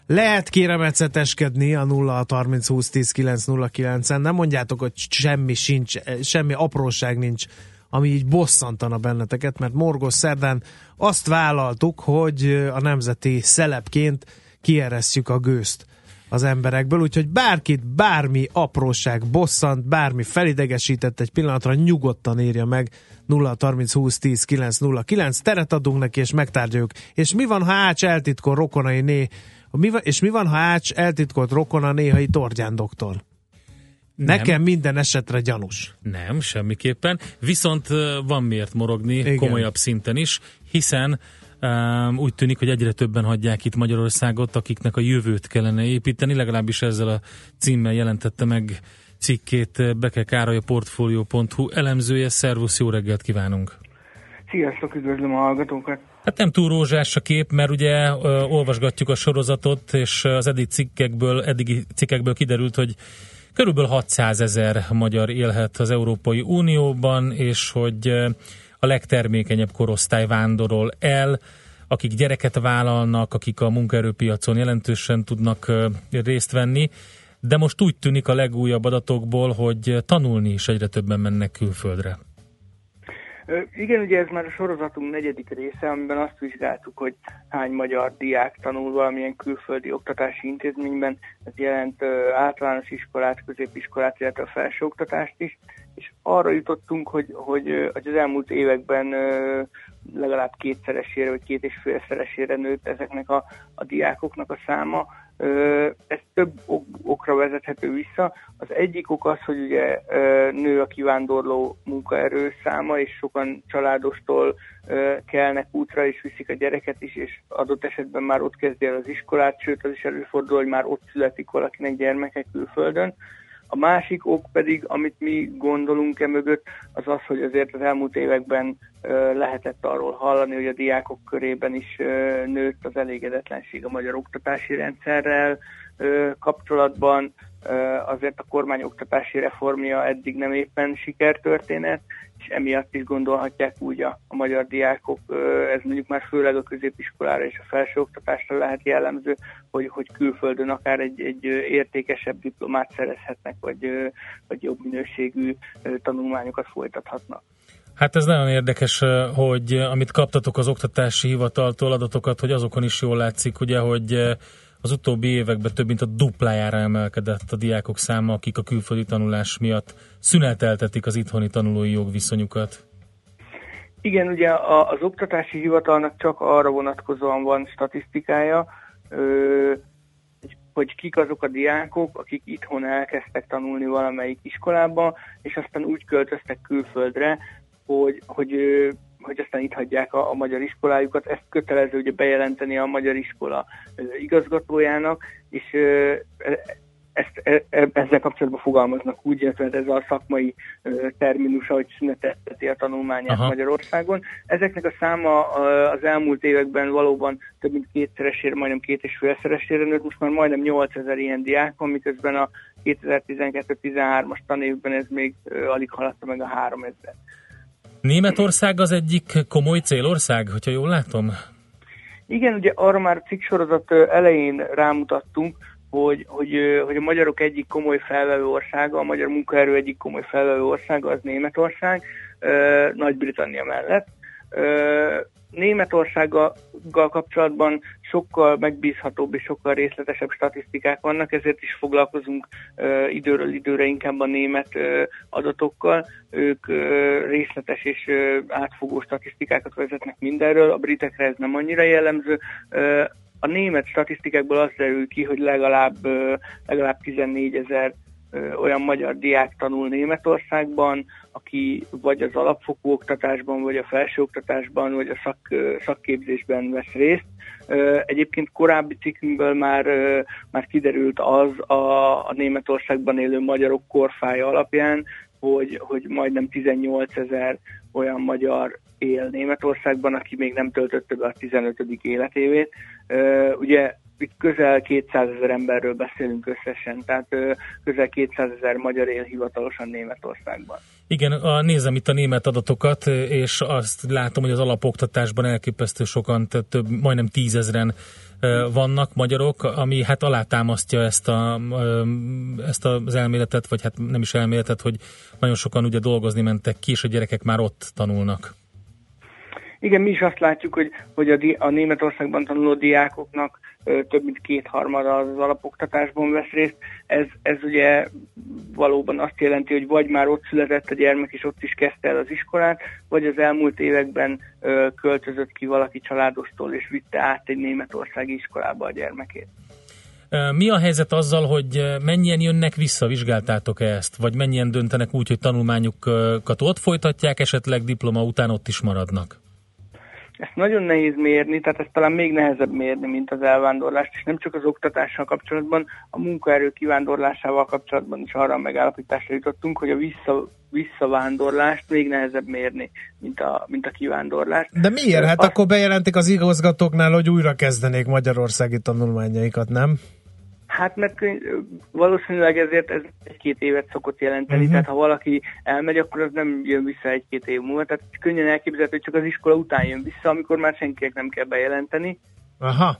C: Lehet kérem eceteskedni a 0 30 20 10 9 0 9 nem mondjátok, hogy semmi sincs, semmi apróság nincs ami így bosszantana benneteket, mert Morgos Szerdán azt vállaltuk, hogy a nemzeti szelepként kieresztjük a gőzt az emberekből, úgyhogy bárkit, bármi apróság bosszant, bármi felidegesített egy pillanatra, nyugodtan írja meg 0 30 20 10 9 0 9, teret adunk neki és megtárgyaljuk. És mi van, ha Ács eltitkol rokonai né, mi van, és mi van, ha Ács eltitkolt rokona néhai Tordján doktor? Nem. Nekem minden esetre gyanús.
D: Nem, semmiképpen. Viszont van miért morogni Igen. komolyabb szinten is, hiszen um, úgy tűnik, hogy egyre többen hagyják itt Magyarországot, akiknek a jövőt kellene építeni, legalábbis ezzel a címmel jelentette meg cikkét Beke Károly a Portfolio.hu elemzője. Szervusz, jó reggelt kívánunk!
N: Sziasztok, üdvözlöm a hallgatókat!
D: Hát nem túl rózsás a kép, mert ugye ö, olvasgatjuk a sorozatot, és az eddig cikkekből, eddigi cikkekből kiderült, hogy Körülbelül 600 ezer magyar élhet az Európai Unióban, és hogy a legtermékenyebb korosztály vándorol el, akik gyereket vállalnak, akik a munkaerőpiacon jelentősen tudnak részt venni, de most úgy tűnik a legújabb adatokból, hogy tanulni is egyre többen mennek külföldre.
N: Igen, ugye ez már a sorozatunk negyedik része, amiben azt vizsgáltuk, hogy hány magyar diák tanul valamilyen külföldi oktatási intézményben, ez jelent általános iskolát, középiskolát, illetve a felsőoktatást is, és arra jutottunk, hogy, hogy, az elmúlt években legalább kétszeresére, vagy két és félszeresére nőtt ezeknek a, a diákoknak a száma, ez több okra vezethető vissza. Az egyik ok az, hogy ugye nő a kivándorló munkaerő száma, és sokan családostól kelnek útra, és viszik a gyereket is, és adott esetben már ott kezdi el az iskolát, sőt az is előfordul, hogy már ott születik valakinek gyermeke külföldön. A másik ok pedig, amit mi gondolunk e mögött, az az, hogy azért az elmúlt években lehetett arról hallani, hogy a diákok körében is nőtt az elégedetlenség a magyar oktatási rendszerrel kapcsolatban. Azért a kormány oktatási reformja eddig nem éppen sikertörténet, és emiatt is gondolhatják úgy a, a magyar diákok, ez mondjuk már főleg a középiskolára és a felsőoktatásra lehet jellemző, hogy, hogy külföldön akár egy, egy értékesebb diplomát szerezhetnek, vagy, vagy jobb minőségű tanulmányokat folytathatnak.
D: Hát ez nagyon érdekes, hogy amit kaptatok az oktatási hivataltól adatokat, hogy azokon is jól látszik, ugye, hogy az utóbbi években több mint a duplájára emelkedett a diákok száma, akik a külföldi tanulás miatt szüneteltetik az itthoni tanulói jogviszonyukat.
N: Igen, ugye az oktatási hivatalnak csak arra vonatkozóan van statisztikája, hogy kik azok a diákok, akik itthon elkezdtek tanulni valamelyik iskolába, és aztán úgy költöztek külföldre, hogy, hogy hogy aztán itt hagyják a, a magyar iskolájukat. Ezt kötelező ugye bejelenteni a magyar iskola igazgatójának, és ezt, e, e, ezzel kapcsolatban fogalmaznak úgy, illetve ez a szakmai terminus, hogy szünetetteti a tanulmányát Aha. Magyarországon. Ezeknek a száma az elmúlt években valóban több mint kétszeresére, majdnem két és félszeresére nőtt, most már majdnem 8000 ilyen diák van, miközben a 2012-13-as tanévben ez még alig haladta meg a 3000.
D: Németország az egyik komoly célország, hogyha jól látom?
N: Igen, ugye arra már cikksorozat elején rámutattunk, hogy, hogy, hogy a magyarok egyik komoly felvevő országa, a magyar munkaerő egyik komoly felvevő országa az Németország, Nagy-Britannia mellett. Németországgal kapcsolatban sokkal megbízhatóbb és sokkal részletesebb statisztikák vannak, ezért is foglalkozunk uh, időről időre inkább a német uh, adatokkal. Ők uh, részletes és uh, átfogó statisztikákat vezetnek mindenről, a britekre ez nem annyira jellemző. Uh, a német statisztikákból az derül ki, hogy legalább, legalább 14 ezer olyan magyar diák tanul Németországban, aki vagy az alapfokú oktatásban, vagy a felsőoktatásban, vagy a szak, szakképzésben vesz részt. Egyébként korábbi cikkünkből már, már kiderült az a, a Németországban élő magyarok korfája alapján, hogy, hogy majdnem 18 ezer olyan magyar él Németországban, aki még nem töltötte be a 15. életévét. Ugye itt közel 200 ezer emberről beszélünk összesen, tehát közel 200 ezer magyar él hivatalosan Németországban.
D: Igen, a, nézem itt a német adatokat, és azt látom, hogy az alapoktatásban elképesztő sokan, tehát több, majdnem tízezren vannak magyarok, ami hát alátámasztja ezt, a, ezt az elméletet, vagy hát nem is elméletet, hogy nagyon sokan ugye dolgozni mentek ki, és a gyerekek már ott tanulnak.
N: Igen, mi is azt látjuk, hogy, hogy a, di- a Németországban tanuló diákoknak több mint kétharmada az alapoktatásban vesz részt. Ez, ez ugye valóban azt jelenti, hogy vagy már ott született a gyermek, és ott is kezdte el az iskolát, vagy az elmúlt években ö, költözött ki valaki családostól, és vitte át egy németországi iskolába a gyermekét.
D: Mi a helyzet azzal, hogy mennyien jönnek vissza, vizsgáltátok-e ezt? Vagy mennyien döntenek úgy, hogy tanulmányukat ott folytatják, esetleg diploma után ott is maradnak?
N: Ezt nagyon nehéz mérni, tehát ez talán még nehezebb mérni, mint az elvándorlást, és nem csak az oktatással kapcsolatban, a munkaerő kivándorlásával kapcsolatban is arra a megállapításra jutottunk, hogy a vissza, visszavándorlást még nehezebb mérni, mint a, mint a kivándorlást.
C: De miért? Hát a... akkor bejelentik az igazgatóknál, hogy újra kezdenék magyarországi tanulmányaikat, nem?
N: Hát mert valószínűleg ezért ez egy-két évet szokott jelenteni, uh-huh. tehát ha valaki elmegy, akkor az nem jön vissza egy-két év múlva, tehát könnyen elképzelhető, hogy csak az iskola után jön vissza, amikor már senkinek nem kell bejelenteni.
C: Aha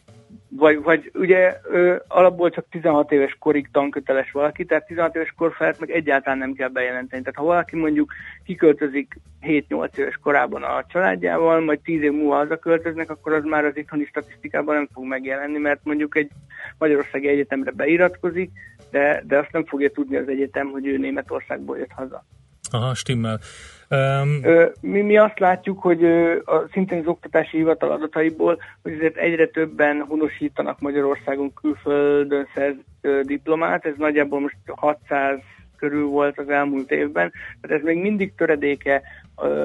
N: vagy, vagy ugye ö, alapból csak 16 éves korig tanköteles valaki, tehát 16 éves kor felett meg egyáltalán nem kell bejelenteni. Tehát ha valaki mondjuk kiköltözik 7-8 éves korában a családjával, majd 10 év múlva hazaköltöznek, akkor az már az itthoni statisztikában nem fog megjelenni, mert mondjuk egy Magyarországi Egyetemre beiratkozik, de, de azt nem fogja tudni az egyetem, hogy ő Németországból jött haza.
D: Aha, stimmel.
N: Um... Mi, mi azt látjuk, hogy a, szintén az oktatási hivatal adataiból, hogy azért egyre többen honosítanak Magyarországon külföldön szerz diplomát, ez nagyjából most 600 körül volt az elmúlt évben, tehát ez még mindig töredéke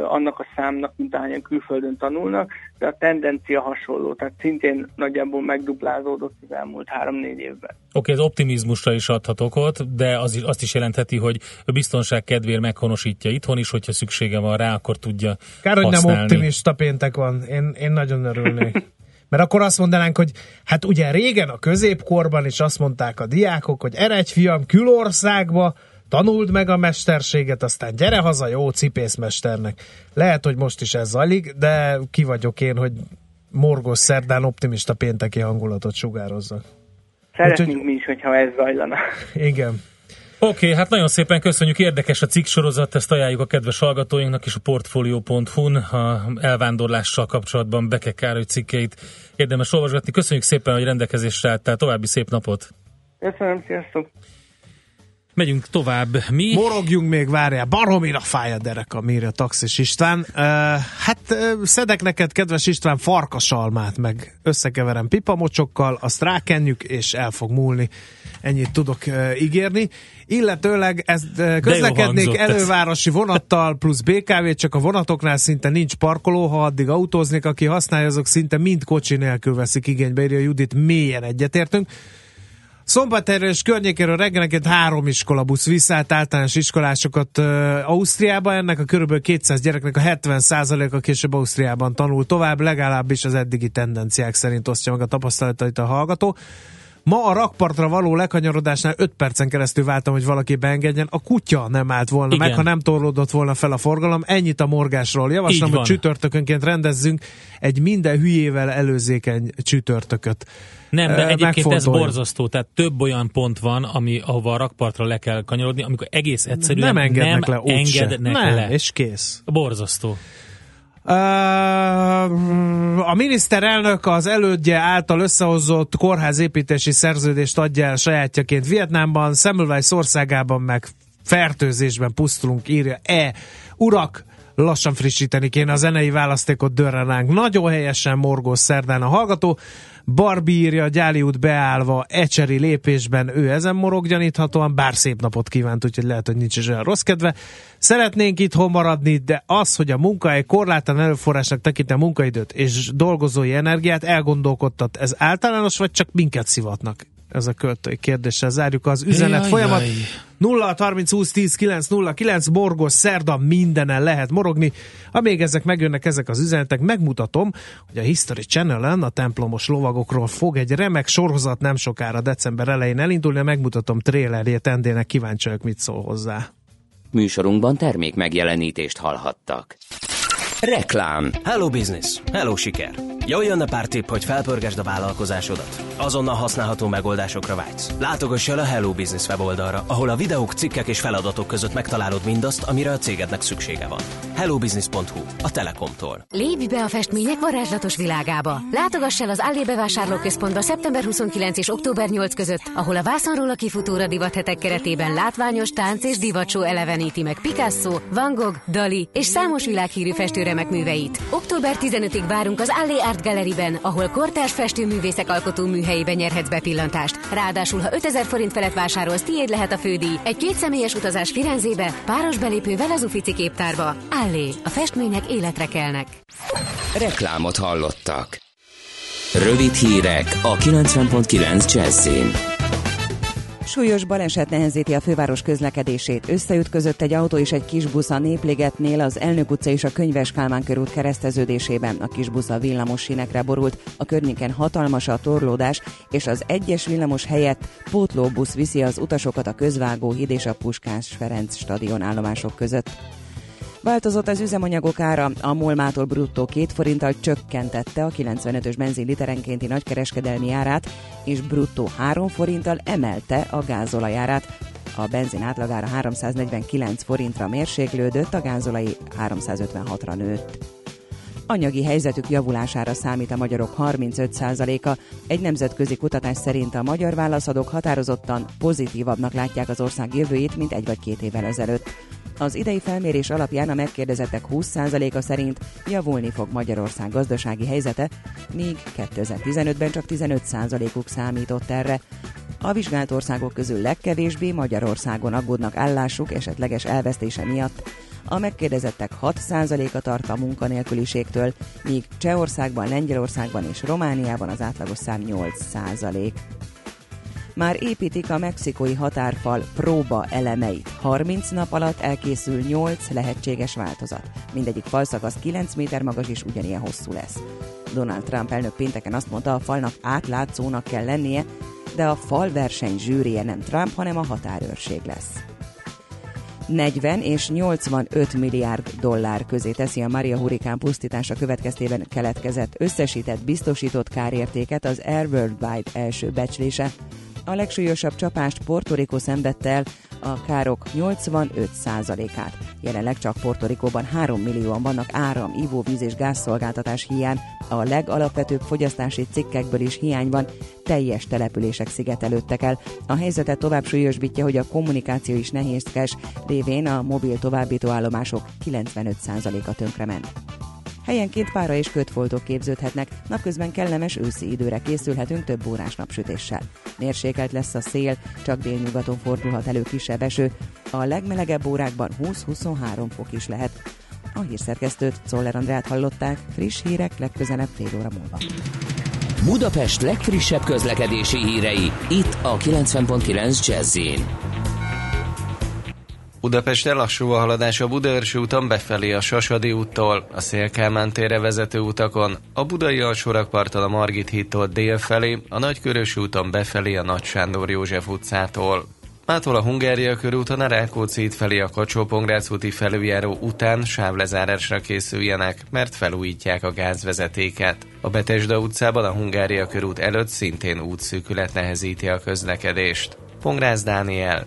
N: annak a számnak, mint ahányan külföldön tanulnak, de a tendencia hasonló, tehát szintén nagyjából megduplázódott az elmúlt három-négy évben.
D: Oké, okay, ez optimizmusra is adhat okot, de az, azt is jelentheti, hogy a biztonság kedvéért meghonosítja itthon is, hogyha szüksége van rá, akkor tudja
C: Kár, hogy nem optimista péntek van, én, én nagyon örülnék. Mert akkor azt mondanánk, hogy hát ugye régen a középkorban is azt mondták a diákok, hogy eredj fiam külországba, tanuld meg a mesterséget, aztán gyere haza jó cipészmesternek. Lehet, hogy most is ez zajlik, de ki vagyok én, hogy morgos szerdán optimista pénteki hangulatot sugározzak.
N: Szeretnénk Úgyhogy... mi is, hogyha ez zajlana.
C: Igen.
D: Oké, okay, hát nagyon szépen köszönjük, érdekes a cikk sorozat, ezt ajánljuk a kedves hallgatóinknak és a Portfolio.hu-n a elvándorlással kapcsolatban Beke Károly cikkeit érdemes olvasgatni. Köszönjük szépen, hogy rendelkezésre álltál, további szép napot!
N: Köszönöm, sziasztok!
D: Megyünk tovább. Mi?
C: Morogjunk még, várjál. Baromira fáj a derek, a a taxis István. Uh, hát uh, szedek neked, kedves István, farkasalmát, meg összekeverem pipamocsokkal, azt rákenjük, és el fog múlni. Ennyit tudok uh, ígérni. Illetőleg ez, uh, közlekednék elővárosi vonattal plusz BKV, csak a vonatoknál szinte nincs parkoló, ha addig autóznék, aki használja, azok szinte mind kocsi nélkül veszik igénybe, írja Judit, mélyen egyetértünk. Szombaterről és környékéről reggelenként három iskolabusz viszállt általános iskolásokat Ausztriába. Ennek a körülbelül 200 gyereknek a 70%-a később Ausztriában tanul tovább, legalábbis az eddigi tendenciák szerint osztja meg a tapasztalatait a hallgató. Ma a rakpartra való lekanyarodásnál 5 percen keresztül váltam, hogy valaki beengedjen. A kutya nem állt volna Igen. meg, ha nem torlódott volna fel a forgalom. Ennyit a morgásról. Javaslom, hogy csütörtökönként rendezzünk egy minden hülyével előzékeny csütörtököt.
D: Nem, de egyébként ez borzasztó, tehát több olyan pont van, ami, ahova a rakpartra le kell kanyarodni, amikor egész egyszerűen nem, engednek nem le, engednek
C: nem,
D: le.
C: és kész.
D: Borzasztó.
C: A miniszterelnök az elődje által összehozott kórházépítési szerződést adja el sajátjaként Vietnámban, Semmelweis országában meg fertőzésben pusztulunk, írja E. Urak, lassan frissíteni kéne a zenei választékot dörrenánk. Nagyon helyesen morgó szerdán a hallgató. Barbie írja, Gyáli út beállva, ecseri lépésben ő ezen morog gyaníthatóan, bár szép napot kívánt, úgyhogy lehet, hogy nincs is olyan rossz kedve. Szeretnénk itthon maradni, de az, hogy a munkahely korlátlan előforrásnak tekinte munkaidőt és dolgozói energiát elgondolkodtat, ez általános, vagy csak minket szivatnak? Ez a költői kérdéssel zárjuk az üzenet
D: Jaj,
C: folyamat.
D: jaj.
C: 0 30 20 10 9 0 9 borgos szerda mindenen lehet morogni. Amíg ezek megjönnek ezek az üzenetek, megmutatom, hogy a History Channel-en a templomos lovagokról fog egy remek sorozat nem sokára december elején elindulni, megmutatom trélerjét, Endének kíváncsi vagyok, mit szól hozzá.
A: Műsorunkban termék megjelenítést hallhattak. Reklám.
O: Hello Business. Hello siker. Jól jönne pár tipp, hogy felpörgesd a vállalkozásodat. Azonnal használható megoldásokra vágysz. Látogass el a Hello Business weboldalra, ahol a videók, cikkek és feladatok között megtalálod mindazt, amire a cégednek szüksége van. hellobusiness.hu, a Telekomtól.
I: Lépj be a festmények varázslatos világába. Látogass el az Allé bevásárlóközpontba szeptember 29 és október 8 között, ahol a vászonról a kifutóra divathetek keretében látványos tánc és divatsó eleveníti meg Picasso, Van Gogh, Dali és számos világhírű festőremek műveit. Október 15-ig várunk az Allé Art Galleryben, ahol kortárs festőművészek alkotó műhelyében nyerhetsz bepillantást. Ráadásul, ha 5000 forint felett vásárolsz, tiéd lehet a fődíj. Egy kétszemélyes utazás Firenzébe, páros belépővel az Ufici képtárba. Allé, a festmények életre kelnek.
A: Reklámot hallottak. Rövid hírek a 90.9 Jazzin.
J: Súlyos baleset nehezíti a főváros közlekedését. Összeütközött egy autó és egy kisbusz a Népligetnél, az Elnök utca és a Könyves Kálmán körút kereszteződésében. A kisbusz a villamos sínekre borult, a környéken hatalmas a torlódás, és az egyes villamos helyett pótlóbusz viszi az utasokat a Közvágó híd és a Puskás Ferenc stadion állomások között. Változott az üzemanyagok ára, a Molmától bruttó 2 forinttal csökkentette a 95-ös benzin literenkénti nagykereskedelmi árát, és bruttó 3 forinttal emelte a gázolajárát. A benzin átlagára 349 forintra mérséklődött, a gázolai 356-ra nőtt. Anyagi helyzetük javulására számít a magyarok 35%-a. Egy nemzetközi kutatás szerint a magyar válaszadók határozottan pozitívabbnak látják az ország jövőjét, mint egy vagy két évvel ezelőtt. Az idei felmérés alapján a megkérdezettek 20%-a szerint javulni fog Magyarország gazdasági helyzete, míg 2015-ben csak 15%-uk számított erre. A vizsgált országok közül legkevésbé Magyarországon aggódnak állásuk esetleges elvesztése miatt. A megkérdezettek 6%-a tart a munkanélküliségtől, míg Csehországban, Lengyelországban és Romániában az átlagos szám 8%. Már építik a mexikói határfal próba elemeit. 30 nap alatt elkészül 8 lehetséges változat. Mindegyik falszakasz 9 méter magas és ugyanilyen hosszú lesz. Donald Trump elnök pénteken azt mondta, a falnak átlátszónak kell lennie, de a falverseny zsűrije nem Trump, hanem a határőrség lesz. 40 és 85 milliárd dollár közé teszi a Maria hurikán pusztítása következtében keletkezett összesített biztosított kárértéket az Air Worldwide első becslése. A legsúlyosabb csapást Puerto Rico szenvedte el, a károk 85%-át. Jelenleg csak Puerto Ricóban 3 millióan vannak áram, ivóvíz és gázszolgáltatás hiány, a legalapvetőbb fogyasztási cikkekből is hiány van, teljes települések szigetelődtek el. A helyzetet tovább súlyosbítja, hogy a kommunikáció is nehézkes, révén a mobil továbbító állomások 95%-a tönkrement. Helyenként pára és kötfoltok képződhetnek, napközben kellemes őszi időre készülhetünk több órás napsütéssel. Mérsékelt lesz a szél, csak délnyugaton fordulhat elő kisebb eső, a legmelegebb órákban 20-23 fok is lehet. A hírszerkesztőt, Czoller Andrát hallották, friss hírek legközelebb fél óra múlva.
A: Budapest legfrissebb közlekedési hírei, itt a 90.9 jazz
P: Budapesten lassú a haladás a Budaörsi úton befelé a Sasadi úttól, a Szélkámán térre vezető utakon, a Budai alsórakparton a Margit hídtól dél felé, a Nagykörösi úton befelé a Nagy Sándor József utcától. Mától a Hungária körúton a Rákóczi felé a kacsó úti felüljáró után sávlezárásra készüljenek, mert felújítják a gázvezetéket. A Betesda utcában a Hungária körút előtt szintén útszűkület nehezíti a közlekedést. Pongrász Dániel,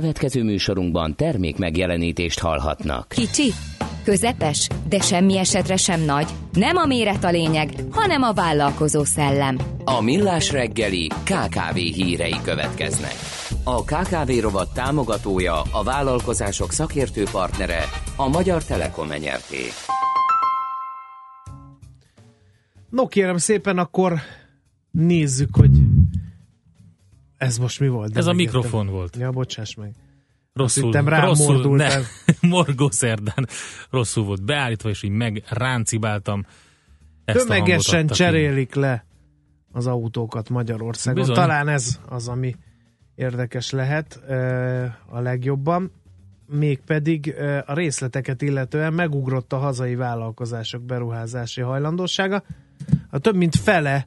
A: Következő műsorunkban termék megjelenítést hallhatnak.
Q: Kicsi, közepes, de semmi esetre sem nagy. Nem a méret a lényeg, hanem a vállalkozó szellem.
A: A Millás reggeli KKV hírei következnek. A KKV rovat támogatója, a vállalkozások szakértő partnere, a Magyar Telekom enyerté.
C: No kérem szépen, akkor nézzük, hogy ez most mi volt. de
D: Ez a
C: megértem.
D: mikrofon volt.
C: Ja, bocsáss meg.
D: Rosszul,
C: Azt hittem, rám
D: rosszul,
C: mordultál.
D: ne, morgó szerdán rosszul volt beállítva, és így megráncibáltam. Ezt
C: Tömegesen cserélik le az autókat Magyarországon.
D: Bizony.
C: Talán ez az, ami érdekes lehet a legjobban. Mégpedig a részleteket illetően megugrott a hazai vállalkozások beruházási hajlandósága. A több mint fele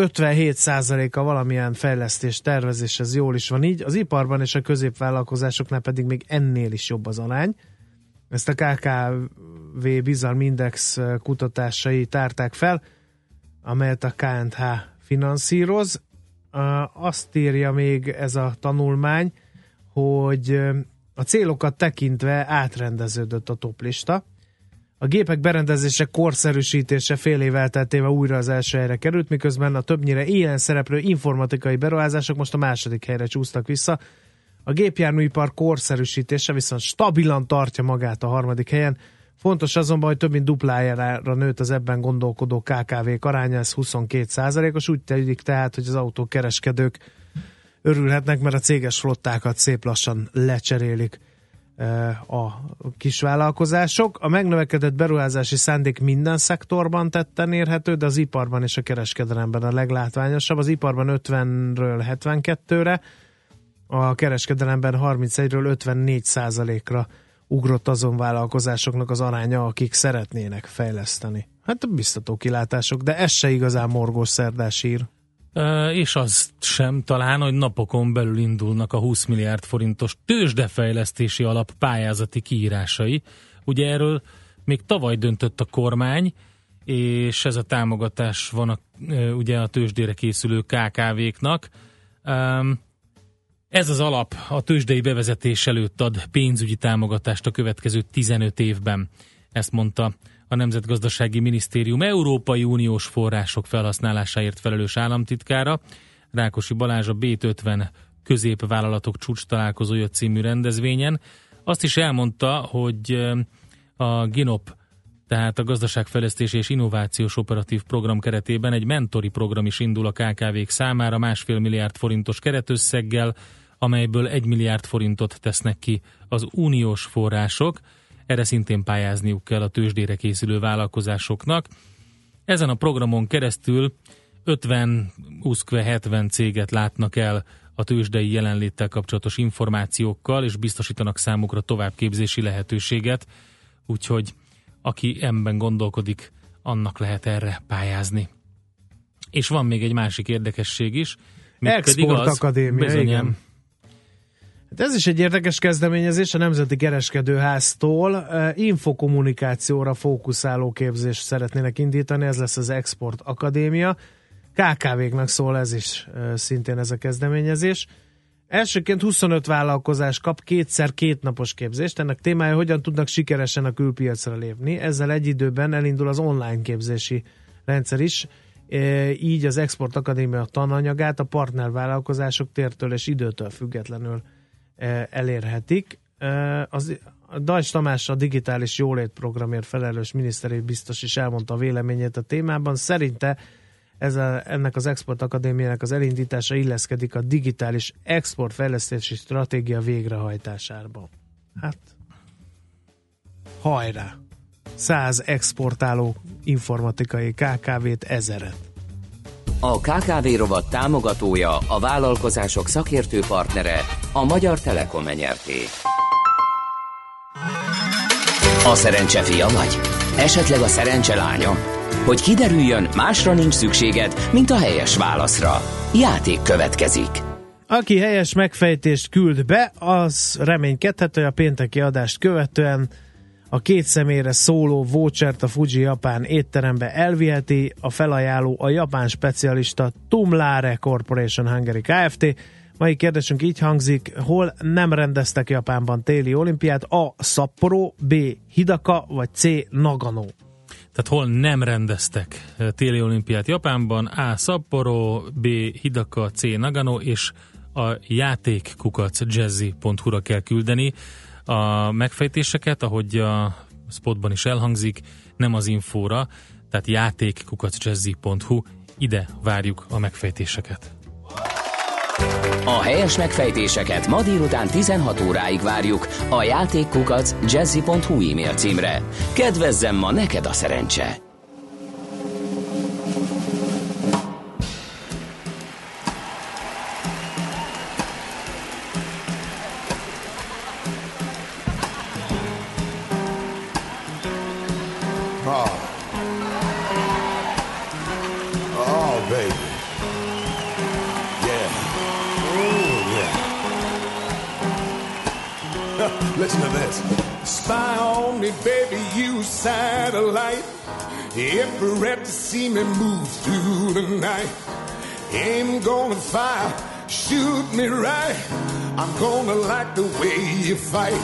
C: 57%-a valamilyen fejlesztés tervezés, ez jól is van így. Az iparban és a középvállalkozásoknál pedig még ennél is jobb az arány. Ezt a KKV Bizarm Index kutatásai tárták fel, amelyet a KNH finanszíroz. Azt írja még ez a tanulmány, hogy a célokat tekintve átrendeződött a toplista. A gépek berendezése korszerűsítése fél év elteltével újra az első helyre került, miközben a többnyire ilyen szereplő informatikai beruházások most a második helyre csúsztak vissza. A gépjárműipar korszerűsítése viszont stabilan tartja magát a harmadik helyen. Fontos azonban, hogy több mint duplájára nőtt az ebben gondolkodó KKV-k aránya, ez 22 százalékos. Úgy tegyük tehát, hogy az autókereskedők örülhetnek, mert a céges flottákat szép lassan lecserélik a kisvállalkozások. A megnövekedett beruházási szándék minden szektorban tetten érhető, de az iparban és a kereskedelemben a leglátványosabb. Az iparban 50-ről 72-re, a kereskedelemben 31-ről 54 százalékra ugrott azon vállalkozásoknak az aránya, akik szeretnének fejleszteni. Hát biztató kilátások, de ez se igazán morgós szerdás ír.
D: És az sem talán, hogy napokon belül indulnak a 20 milliárd forintos tőzsdefejlesztési alap pályázati kiírásai. Ugye erről még tavaly döntött a kormány, és ez a támogatás van a, ugye a tőzsdére készülő KKV-knak. Ez az alap a tőzsdei bevezetés előtt ad pénzügyi támogatást a következő 15 évben. Ezt mondta a Nemzetgazdasági Minisztérium Európai Uniós források felhasználásáért felelős államtitkára. Rákosi Balázs a B50 középvállalatok csúcs találkozója című rendezvényen. Azt is elmondta, hogy a GINOP tehát a Gazdaságfejlesztési és Innovációs Operatív Program keretében egy mentori program is indul a KKV-k számára másfél milliárd forintos keretösszeggel, amelyből egy milliárd forintot tesznek ki az uniós források. Erre szintén pályázniuk kell a tőzsdére készülő vállalkozásoknak. Ezen a programon keresztül 50, 20, 70 céget látnak el a tőzsdei jelenléttel kapcsolatos információkkal, és biztosítanak számukra továbbképzési lehetőséget. Úgyhogy aki ebben gondolkodik, annak lehet erre pályázni. És van még egy másik érdekesség is.
C: Export Akadémia,
D: bizonyám,
C: igen. Hát ez is egy érdekes kezdeményezés a Nemzeti Kereskedőháztól. Infokommunikációra fókuszáló képzést szeretnének indítani, ez lesz az Export Akadémia. KKV-knak szól ez is szintén ez a kezdeményezés. Elsőként 25 vállalkozás kap kétszer két napos képzést. Ennek témája, hogyan tudnak sikeresen a külpiacra lépni. Ezzel egy időben elindul az online képzési rendszer is. Így az Export Akadémia tananyagát a partnervállalkozások tértől és időtől függetlenül elérhetik. Az, Dajs Tamás a digitális jólét programért felelős miniszteri biztos is elmondta a véleményét a témában. Szerinte ez a, ennek az Export Akadémiának az elindítása illeszkedik a digitális exportfejlesztési stratégia végrehajtásába. Hát, hajrá! 100 exportáló informatikai KKV-t ezeret.
A: A KKV rovat támogatója, a vállalkozások szakértő partnere, a Magyar Telekom nyerté. A szerencse fia vagy? Esetleg a szerencse lánya? Hogy kiderüljön, másra nincs szükséged, mint a helyes válaszra. Játék következik.
C: Aki helyes megfejtést küld be, az reménykedhet, hogy a pénteki adást követően a két személyre szóló vouchert a Fuji Japán étterembe elviheti, a felajánló a japán specialista Tumlare Corporation Hungary Kft. Mai kérdésünk így hangzik, hol nem rendeztek Japánban téli olimpiát, A. Sapporo, B. Hidaka, vagy C. Nagano?
D: Tehát hol nem rendeztek eh, téli olimpiát Japánban, A. Sapporo, B. Hidaka, C. Nagano, és a játékkukac jazzy.hu-ra kell küldeni a megfejtéseket, ahogy a spotban is elhangzik, nem az infóra, tehát játékkukac jazzy.hu, ide várjuk a megfejtéseket.
A: A helyes megfejtéseket ma délután 16 óráig várjuk a játékkukac jazzy.hu e-mail címre. Kedvezzem ma neked a szerencse!
M: Listen to this.
G: Spy on me, baby, you satellite. Every to see me move through the night. Aim gonna fire, shoot me right. I'm gonna like the way you fight.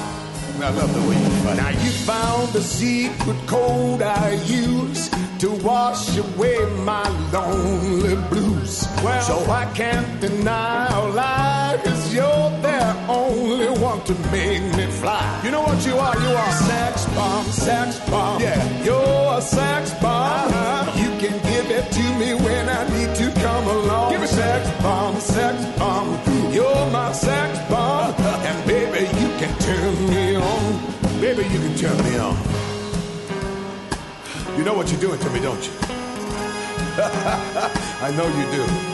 M: I love the way you fight.
G: Now you found the secret code I use to wash away my lonely blues. Well, so I can't deny or lie, cause you're the only one to make me fly. You know what you are? You are sex bomb, sex bomb. Yeah, you're a sex bomb. Uh-huh. You can give it to me when I need to come along. Give me sex bomb, sex bomb. You're my sex bomb, uh-huh. and baby you can turn me on.
M: Baby, you can turn me on. You know what you're doing to me, don't you? I know you do.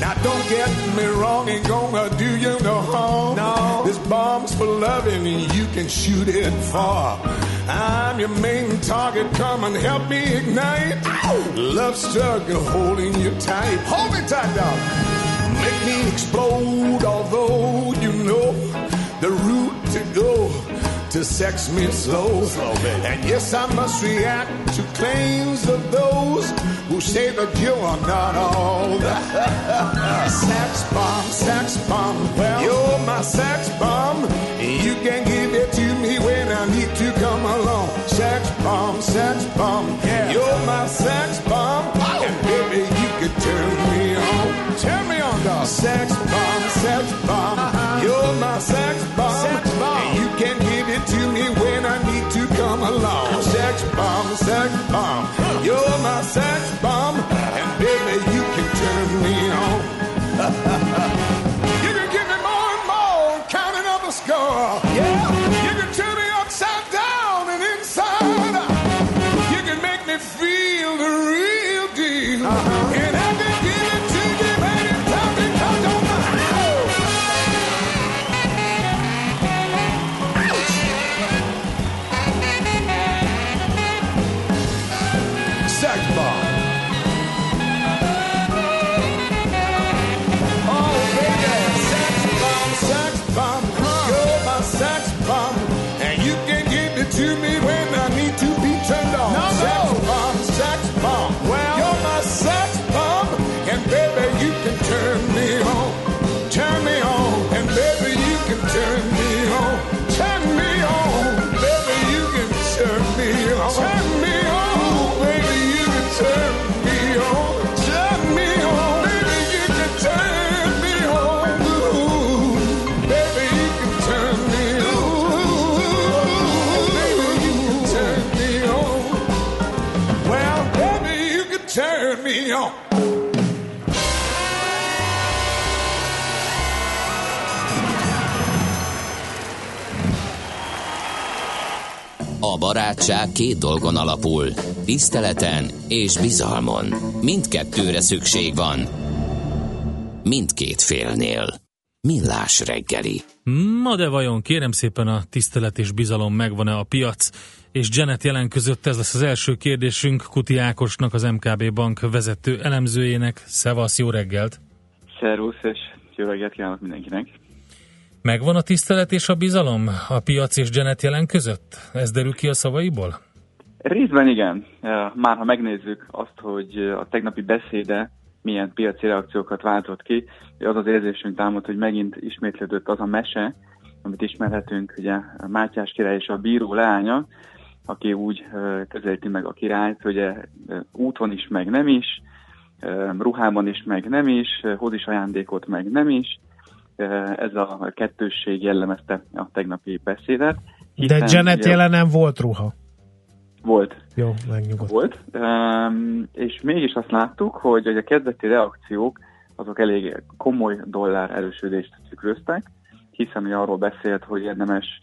G: Now don't get me wrong, ain't gonna do you no harm. No, this bomb's for loving, and you can shoot it far. I'm your main target, come and help me ignite. Love struggle, holding you tight. Hold me tight, dog. Make me explode, although you know the route to go to sex me slow.
M: Slow, baby.
G: And yes, I must react to claims of those who say that you are not all sex bomb, sex bomb. Well, you're my sex bomb. You can give it to me when I need to come along. Sex bomb, sex bomb. Yeah. You're my sex bomb. And baby, you can turn me on. Turn me on, dog. Sex bomb, sex bomb. Uh-huh. You're my. Sex bomb. Sex bomb. You're my sex bomb. And baby, you can turn me on. you can give me more and more, counting up the score. Yeah. You can turn me upside down and inside out.
B: mijo!
A: Barátság két dolgon alapul, tiszteleten és bizalmon. Mindkettőre szükség van. Mindkét félnél. Millás reggeli.
D: Ma de vajon kérem szépen a tisztelet és bizalom megvan-e a piac és Janet jelen között ez lesz az első kérdésünk Kuti Ákosnak, az MKB Bank vezető elemzőjének. Szevasz, jó reggelt!
R: Szervusz, és jó reggelt kívánok mindenkinek!
D: Megvan a tisztelet és a bizalom a piac és Janet jelen között? Ez derül ki a szavaiból?
R: Részben igen. Már ha megnézzük azt, hogy a tegnapi beszéde milyen piaci reakciókat váltott ki, az az érzésünk támad, hogy megint ismétlődött az a mese, amit ismerhetünk, ugye Mátyás király és a bíró leánya, aki úgy közelíti meg a királyt, hogy úton is, meg nem is, ruhában is, meg nem is, hoz is ajándékot, meg nem is. Ez a kettősség jellemezte a tegnapi beszédet.
C: Hiszen, De Janet ugye, jelen nem volt ruha.
R: Volt.
C: Jó, megnyugodt.
R: Volt, és mégis azt láttuk, hogy a kezdeti reakciók azok elég komoly dollár erősödést tükröztek, hiszen hogy arról beszélt, hogy érdemes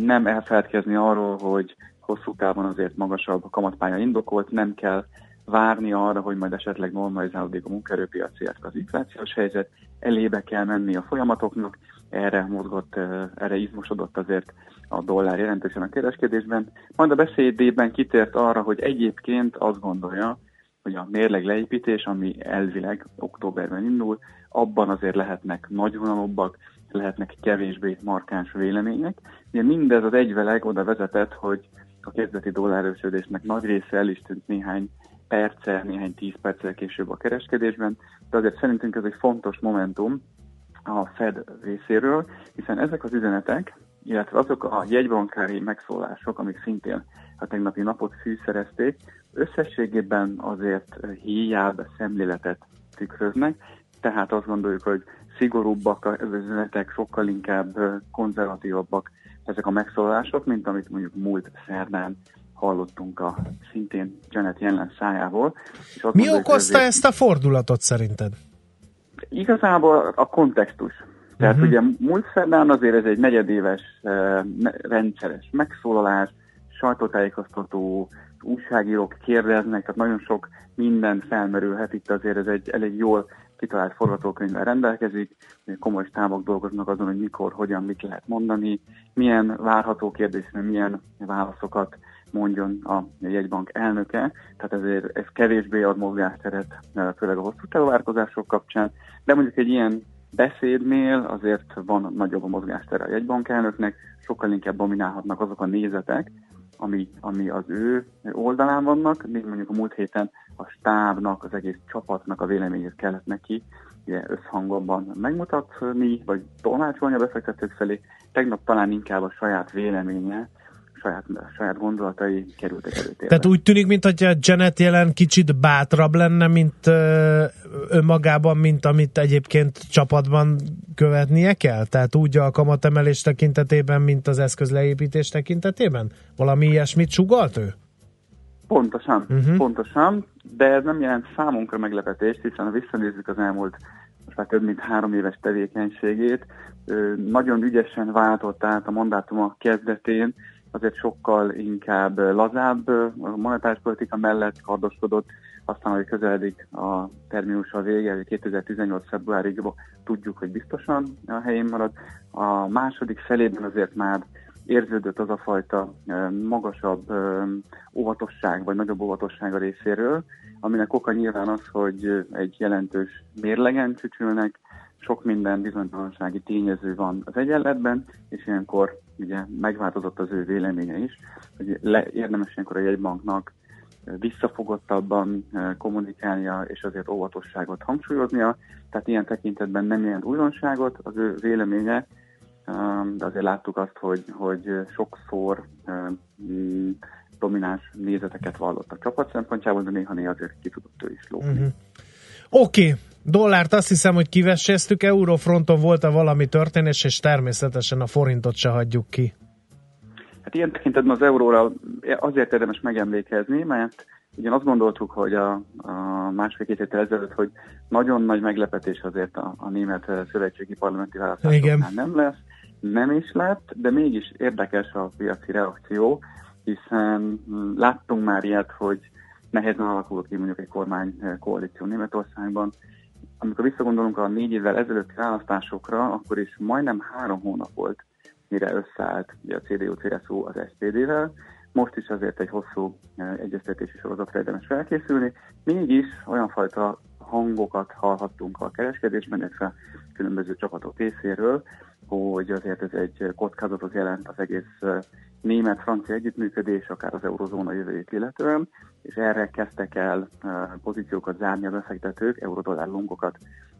R: nem elfeledkezni arról, hogy hosszú távon azért magasabb a kamatpálya indokolt, nem kell várni arra, hogy majd esetleg normalizálódik a munkaerőpiaci, illetve az inflációs helyzet, elébe kell menni a folyamatoknak, erre mozgott, erre izmosodott azért a dollár jelentősen a kereskedésben. Majd a beszédében kitért arra, hogy egyébként azt gondolja, hogy a mérleg leépítés, ami elvileg októberben indul, abban azért lehetnek nagy vonalobbak, lehetnek kevésbé markáns vélemények. Ugye mindez az egyveleg oda vezetett, hogy a kezdeti dollárősödésnek nagy része el is tűnt néhány perccel, néhány tíz perccel később a kereskedésben, de azért szerintünk ez egy fontos momentum a Fed részéről, hiszen ezek az üzenetek, illetve azok a jegybankári megszólások, amik szintén a tegnapi napot fűszerezték, összességében azért híjább szemléletet tükröznek, tehát azt gondoljuk, hogy szigorúbbak az üzenetek, sokkal inkább konzervatívabbak ezek a megszólalások, mint amit mondjuk múlt szerdán hallottunk a szintén Janet jelen szájából. És
C: Mi okozta ezt a fordulatot szerinted?
R: Igazából a kontextus. Tehát uh-huh. ugye múlt szerdán azért ez egy negyedéves rendszeres megszólalás, sajtótájékoztató, újságírók kérdeznek, tehát nagyon sok minden felmerülhet, itt azért ez egy elég jól kitalált forgatókönyvvel rendelkezik, komoly stábok dolgoznak azon, hogy mikor, hogyan, mit lehet mondani, milyen várható kérdésre, milyen válaszokat mondjon a jegybank elnöke, tehát ezért ez kevésbé ad mozgásteret, főleg a hosszú távú kapcsán, de mondjuk egy ilyen beszédnél azért van nagyobb a mozgástere a jegybank elnöknek, sokkal inkább dominálhatnak azok a nézetek, ami, ami az ő oldalán vannak, még mondjuk a múlt héten a stábnak, az egész csapatnak a véleményét kellett neki ugye, összhangban megmutatni, vagy tolmácsolni a befektetők felé. Tegnap talán inkább a saját véleménye, saját, saját gondolatai kerültek előtérbe.
C: Tehát úgy tűnik, mint hogy a Janet jelen kicsit bátrabb lenne, mint ö, önmagában, mint amit egyébként csapatban követnie kell? Tehát úgy a kamatemelés tekintetében, mint az eszközleépítés tekintetében? Valami ilyesmit sugalt ő?
R: Pontosan, uh-huh. pontosan, de ez nem jelent számunkra meglepetést, hiszen ha visszanézzük az elmúlt most már több mint három éves tevékenységét, nagyon ügyesen váltott át a mandátuma kezdetén, azért sokkal inkább lazább a monetáris politika mellett kardoskodott, aztán, hogy közeledik a terminus a vége, 2018. februárig tudjuk, hogy biztosan a helyén marad. A második felében azért már érződött az a fajta magasabb óvatosság, vagy nagyobb óvatosság a részéről, aminek oka nyilván az, hogy egy jelentős mérlegen csücsülnek, sok minden bizonytalansági tényező van az egyenletben, és ilyenkor ugye megváltozott az ő véleménye is, hogy le, érdemes ilyenkor a jegybanknak visszafogottabban kommunikálnia, és azért óvatosságot hangsúlyoznia. Tehát ilyen tekintetben nem jelent újdonságot az ő véleménye, de azért láttuk azt, hogy, hogy sokszor mm, domináns nézeteket vallott a csapat szempontjából, de néha-néha azért ki tudott ő is lógni. Uh-huh.
C: Oké, okay. Dollárt azt hiszem, hogy kivesséztük, eurofronton volt-e valami történés, és természetesen a forintot se hagyjuk ki.
R: Hát ilyen tekintetben az euróra azért érdemes megemlékezni, mert Ugyan azt gondoltuk, hogy a, a másfél-két héttel ezelőtt, hogy nagyon nagy meglepetés azért a, a német szövetségi parlamenti választásoknál nem lesz, nem is lett, de mégis érdekes a piaci reakció, hiszen láttunk már ilyet, hogy nehezen alakul ki mondjuk egy kormány eh, koalíció Németországban. Amikor visszagondolunk a négy évvel ezelőtti választásokra, akkor is majdnem három hónap volt, mire összeállt ugye a CDU-CSU az SPD-vel. Most is azért egy hosszú eh, egyeztetési sorozatra érdemes felkészülni. Mégis olyan fajta hangokat hallhattunk a kereskedésben, illetve különböző csapatok részéről, hogy azért ez egy kockázatot jelent az egész német-francia együttműködés, akár az eurozóna jövőjét illetően, és erre kezdtek el pozíciókat zárni a befektetők, eurodollár longokat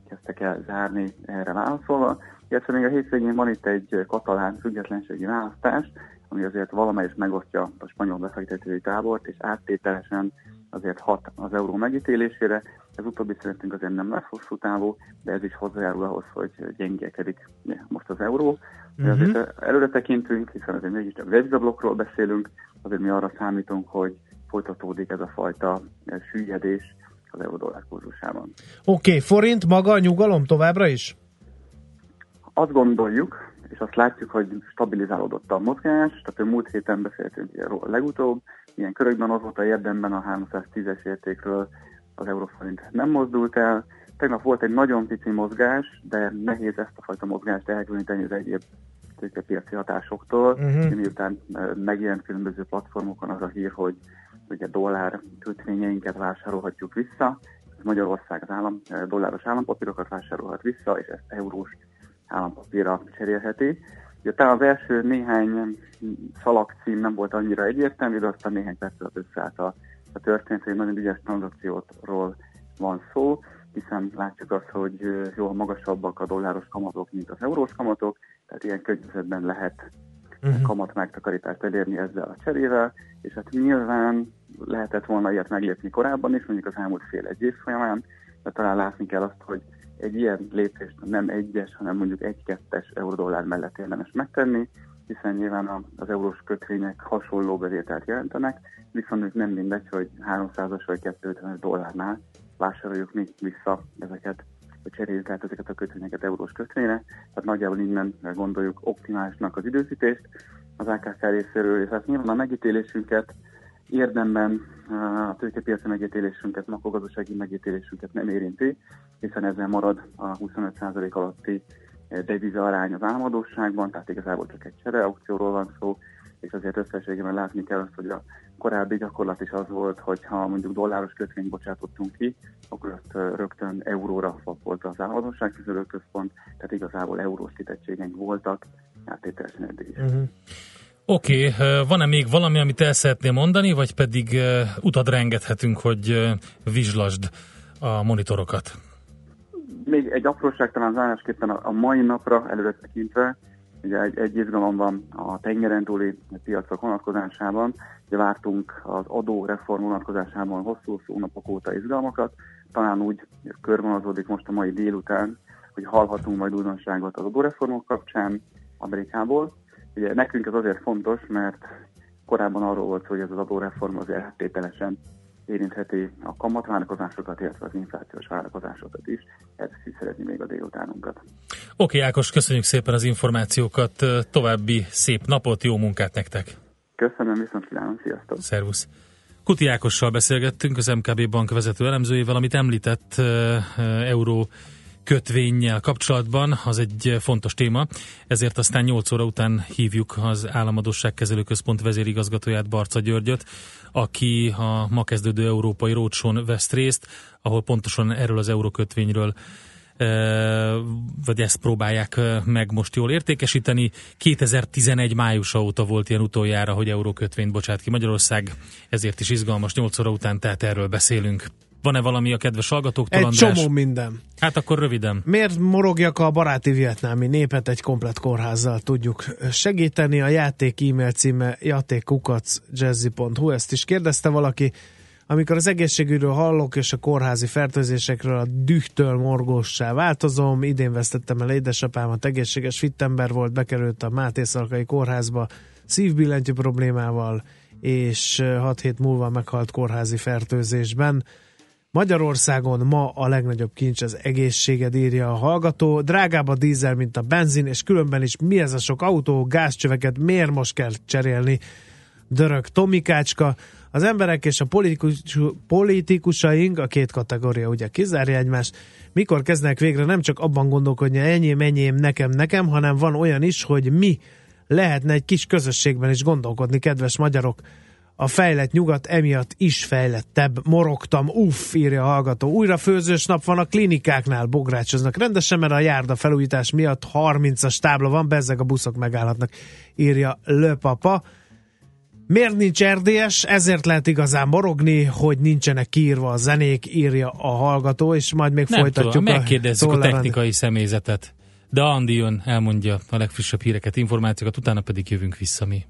R: kezdtek el zárni erre válaszolva. Illetve még a hétvégén van itt egy katalán függetlenségi választás, ami azért valamelyest megosztja a spanyol befektetői tábort, és áttételesen azért hat az euró megítélésére. Ez utóbbi szerintünk azért nem lesz hosszú távú, de ez is hozzájárul ahhoz, hogy gyengélkedik most az euró. De
C: Mhm.
R: azért előre tekintünk, hiszen azért mégiscsak devizablokkról beszélünk, azért mi arra számítunk, hogy folytatódik ez a fajta süllyedés az euró-dollár kurzusában.
C: Oké, okay, forint maga a nyugalom továbbra is?
R: Azt gondoljuk, és azt látjuk, hogy stabilizálódott a mozgás, tehát a múlt héten beszéltünk ilyenről a legutóbb, ilyen körökben azóta érdemben a 310-es értékről az euróforint nem mozdult el. Tegnap volt egy nagyon pici mozgás, de nehéz ezt a fajta mozgást elkülöníteni az egyéb tőkepiaci hatásoktól,
C: Mhm.
R: uh-huh. miután eh, megjelent különböző platformokon az a hír, hogy ugye dollár kötvényeinket vásárolhatjuk vissza, Magyarország az állam, dolláros állampapírokat vásárolhat vissza, és ezt eurós állampapírra cserélheti. Ugye talán az első néhány szalagcím nem volt annyira egyértelmű, de aztán néhány perc alatt összeállt a, a történet, hogy nagyon ügyes tranzakcióról van szó, hiszen látjuk azt, hogy jól magasabbak a dolláros kamatok, mint az eurós kamatok, tehát ilyen környezetben lehet
C: Mhm.
R: kamat megtakarítást elérni ezzel a cserével, és hát nyilván lehetett volna ilyet meglépni korábban is, mondjuk az elmúlt fél egy év folyamán, de talán látni kell azt, hogy egy ilyen lépést nem egyes, hanem mondjuk egy-kettes euró-dollár mellett érdemes megtenni, hiszen nyilván az eurós kötvények hasonló bevételt jelentenek, viszont ők nem mindegy, hogy 300-as vagy 250 dollárnál vásároljuk mi vissza ezeket, vagy cseréljük át ezeket a kötvényeket eurós kötvényre, tehát nagyjából innen gondoljuk optimálisnak az időzítést. Az AKK részéről, és hát nyilván a megítélésünket érdemben a tőkepiaci megítélésünket, makrogazdasági megítélésünket nem érinti, hiszen ezzel marad a 25% alatti deviza arány az államadóságban, tehát igazából csak egy csereaukcióról van szó, és azért összességében látni kell azt, hogy a korábbi gyakorlat is az volt, hogy ha mondjuk dolláros kötvényt bocsátottunk ki, akkor azt ö, rögtön euróra fapolta az államadóság központ, tehát igazából eurós kitettségeink voltak, áttételesen eddig is.
C: Uh-huh.
D: Oké, okay, van-e még valami, amit el szeretnél mondani, vagy pedig uh, utadra engedhetünk, hogy uh, vizslasd a monitorokat?
R: Még egy apróság talán zárásképpen a, mai napra előre tekintve, ugye egy, egy izgalom van a tengeren túli piacok vonatkozásában, ugye vártunk az adóreform vonatkozásában hosszú-hosszú hónapok óta izgalmakat, talán úgy körvonalazódik most a mai délután, hogy hallhatunk majd újdonságot az adóreformok kapcsán Amerikából. Ugye nekünk ez azért fontos, mert korábban arról volt, hogy ez az adóreform azért áttételesen érintheti a kamatvárakozásokat, illetve az inflációs várakozásokat is. Ez szeretni még a délutánunkat.
D: Oké, Ákos, köszönjük szépen az információkat, további szép napot, jó munkát nektek!
R: Köszönöm, viszont kívánom, sziasztok!
D: Szervusz! Kuti Ákossal beszélgettünk, az MKB bank vezető elemzőjével, amit említett euró kötvényel kapcsolatban, az egy fontos téma, ezért aztán 8 óra után hívjuk az Államadosság Központ vezérigazgatóját, Barca Györgyöt, aki a ma kezdődő európai rócsón vesz részt, ahol pontosan erről az eurókötvényről vagy ezt próbálják meg most jól értékesíteni. 2011 májusa óta volt ilyen utoljára, hogy eurókötvényt bocsát ki Magyarország, ezért is izgalmas 8 óra után, tehát erről beszélünk. Van-e valami a kedves hallgatóktól,
C: Egy
D: András?
C: csomó minden.
D: Hát akkor röviden.
C: Miért morogjak a baráti vietnámi népet egy komplet kórházzal tudjuk segíteni? A játék e-mail címe játékkukacjazzy.hu, ezt is kérdezte valaki. Amikor az egészségügyről hallok, és a kórházi fertőzésekről a dühtől morgóssá változom, idén vesztettem el édesapámat, egészséges fittember volt, bekerült a Máté Szalkai kórházba, szívbillentyű problémával, és 6 hét múlva meghalt kórházi fertőzésben. Magyarországon ma a legnagyobb kincs az egészséged, írja a hallgató. Drágább a dízel, mint a benzin, és különben is mi ez a sok autó, gázcsöveket miért most kell cserélni? Dörög Tomikácska. Az emberek és a politikus, politikusaink, a két kategória ugye kizárja egymást, mikor kezdnek végre nem csak abban gondolkodni, enyém, enyém, nekem, nekem, hanem van olyan is, hogy mi lehetne egy kis közösségben is gondolkodni, kedves magyarok. A fejlett nyugat emiatt is fejlettebb. Morogtam, uff, írja a hallgató. Újra főzős nap van a klinikáknál, bográcsoznak rendesen, mert a járda felújítás miatt 30-as tábla van, bezzeg a buszok megállhatnak, írja Löpapa. Miért nincs RDS? Ezért lehet igazán morogni, hogy nincsenek kiírva a zenék, írja a hallgató, és majd még
D: Nem
C: folytatjuk
D: tudom,
C: a
D: megkérdezzük a technikai személyzetet. De Andi jön, elmondja a legfrissebb híreket, információkat, utána pedig jövünk vissza mi.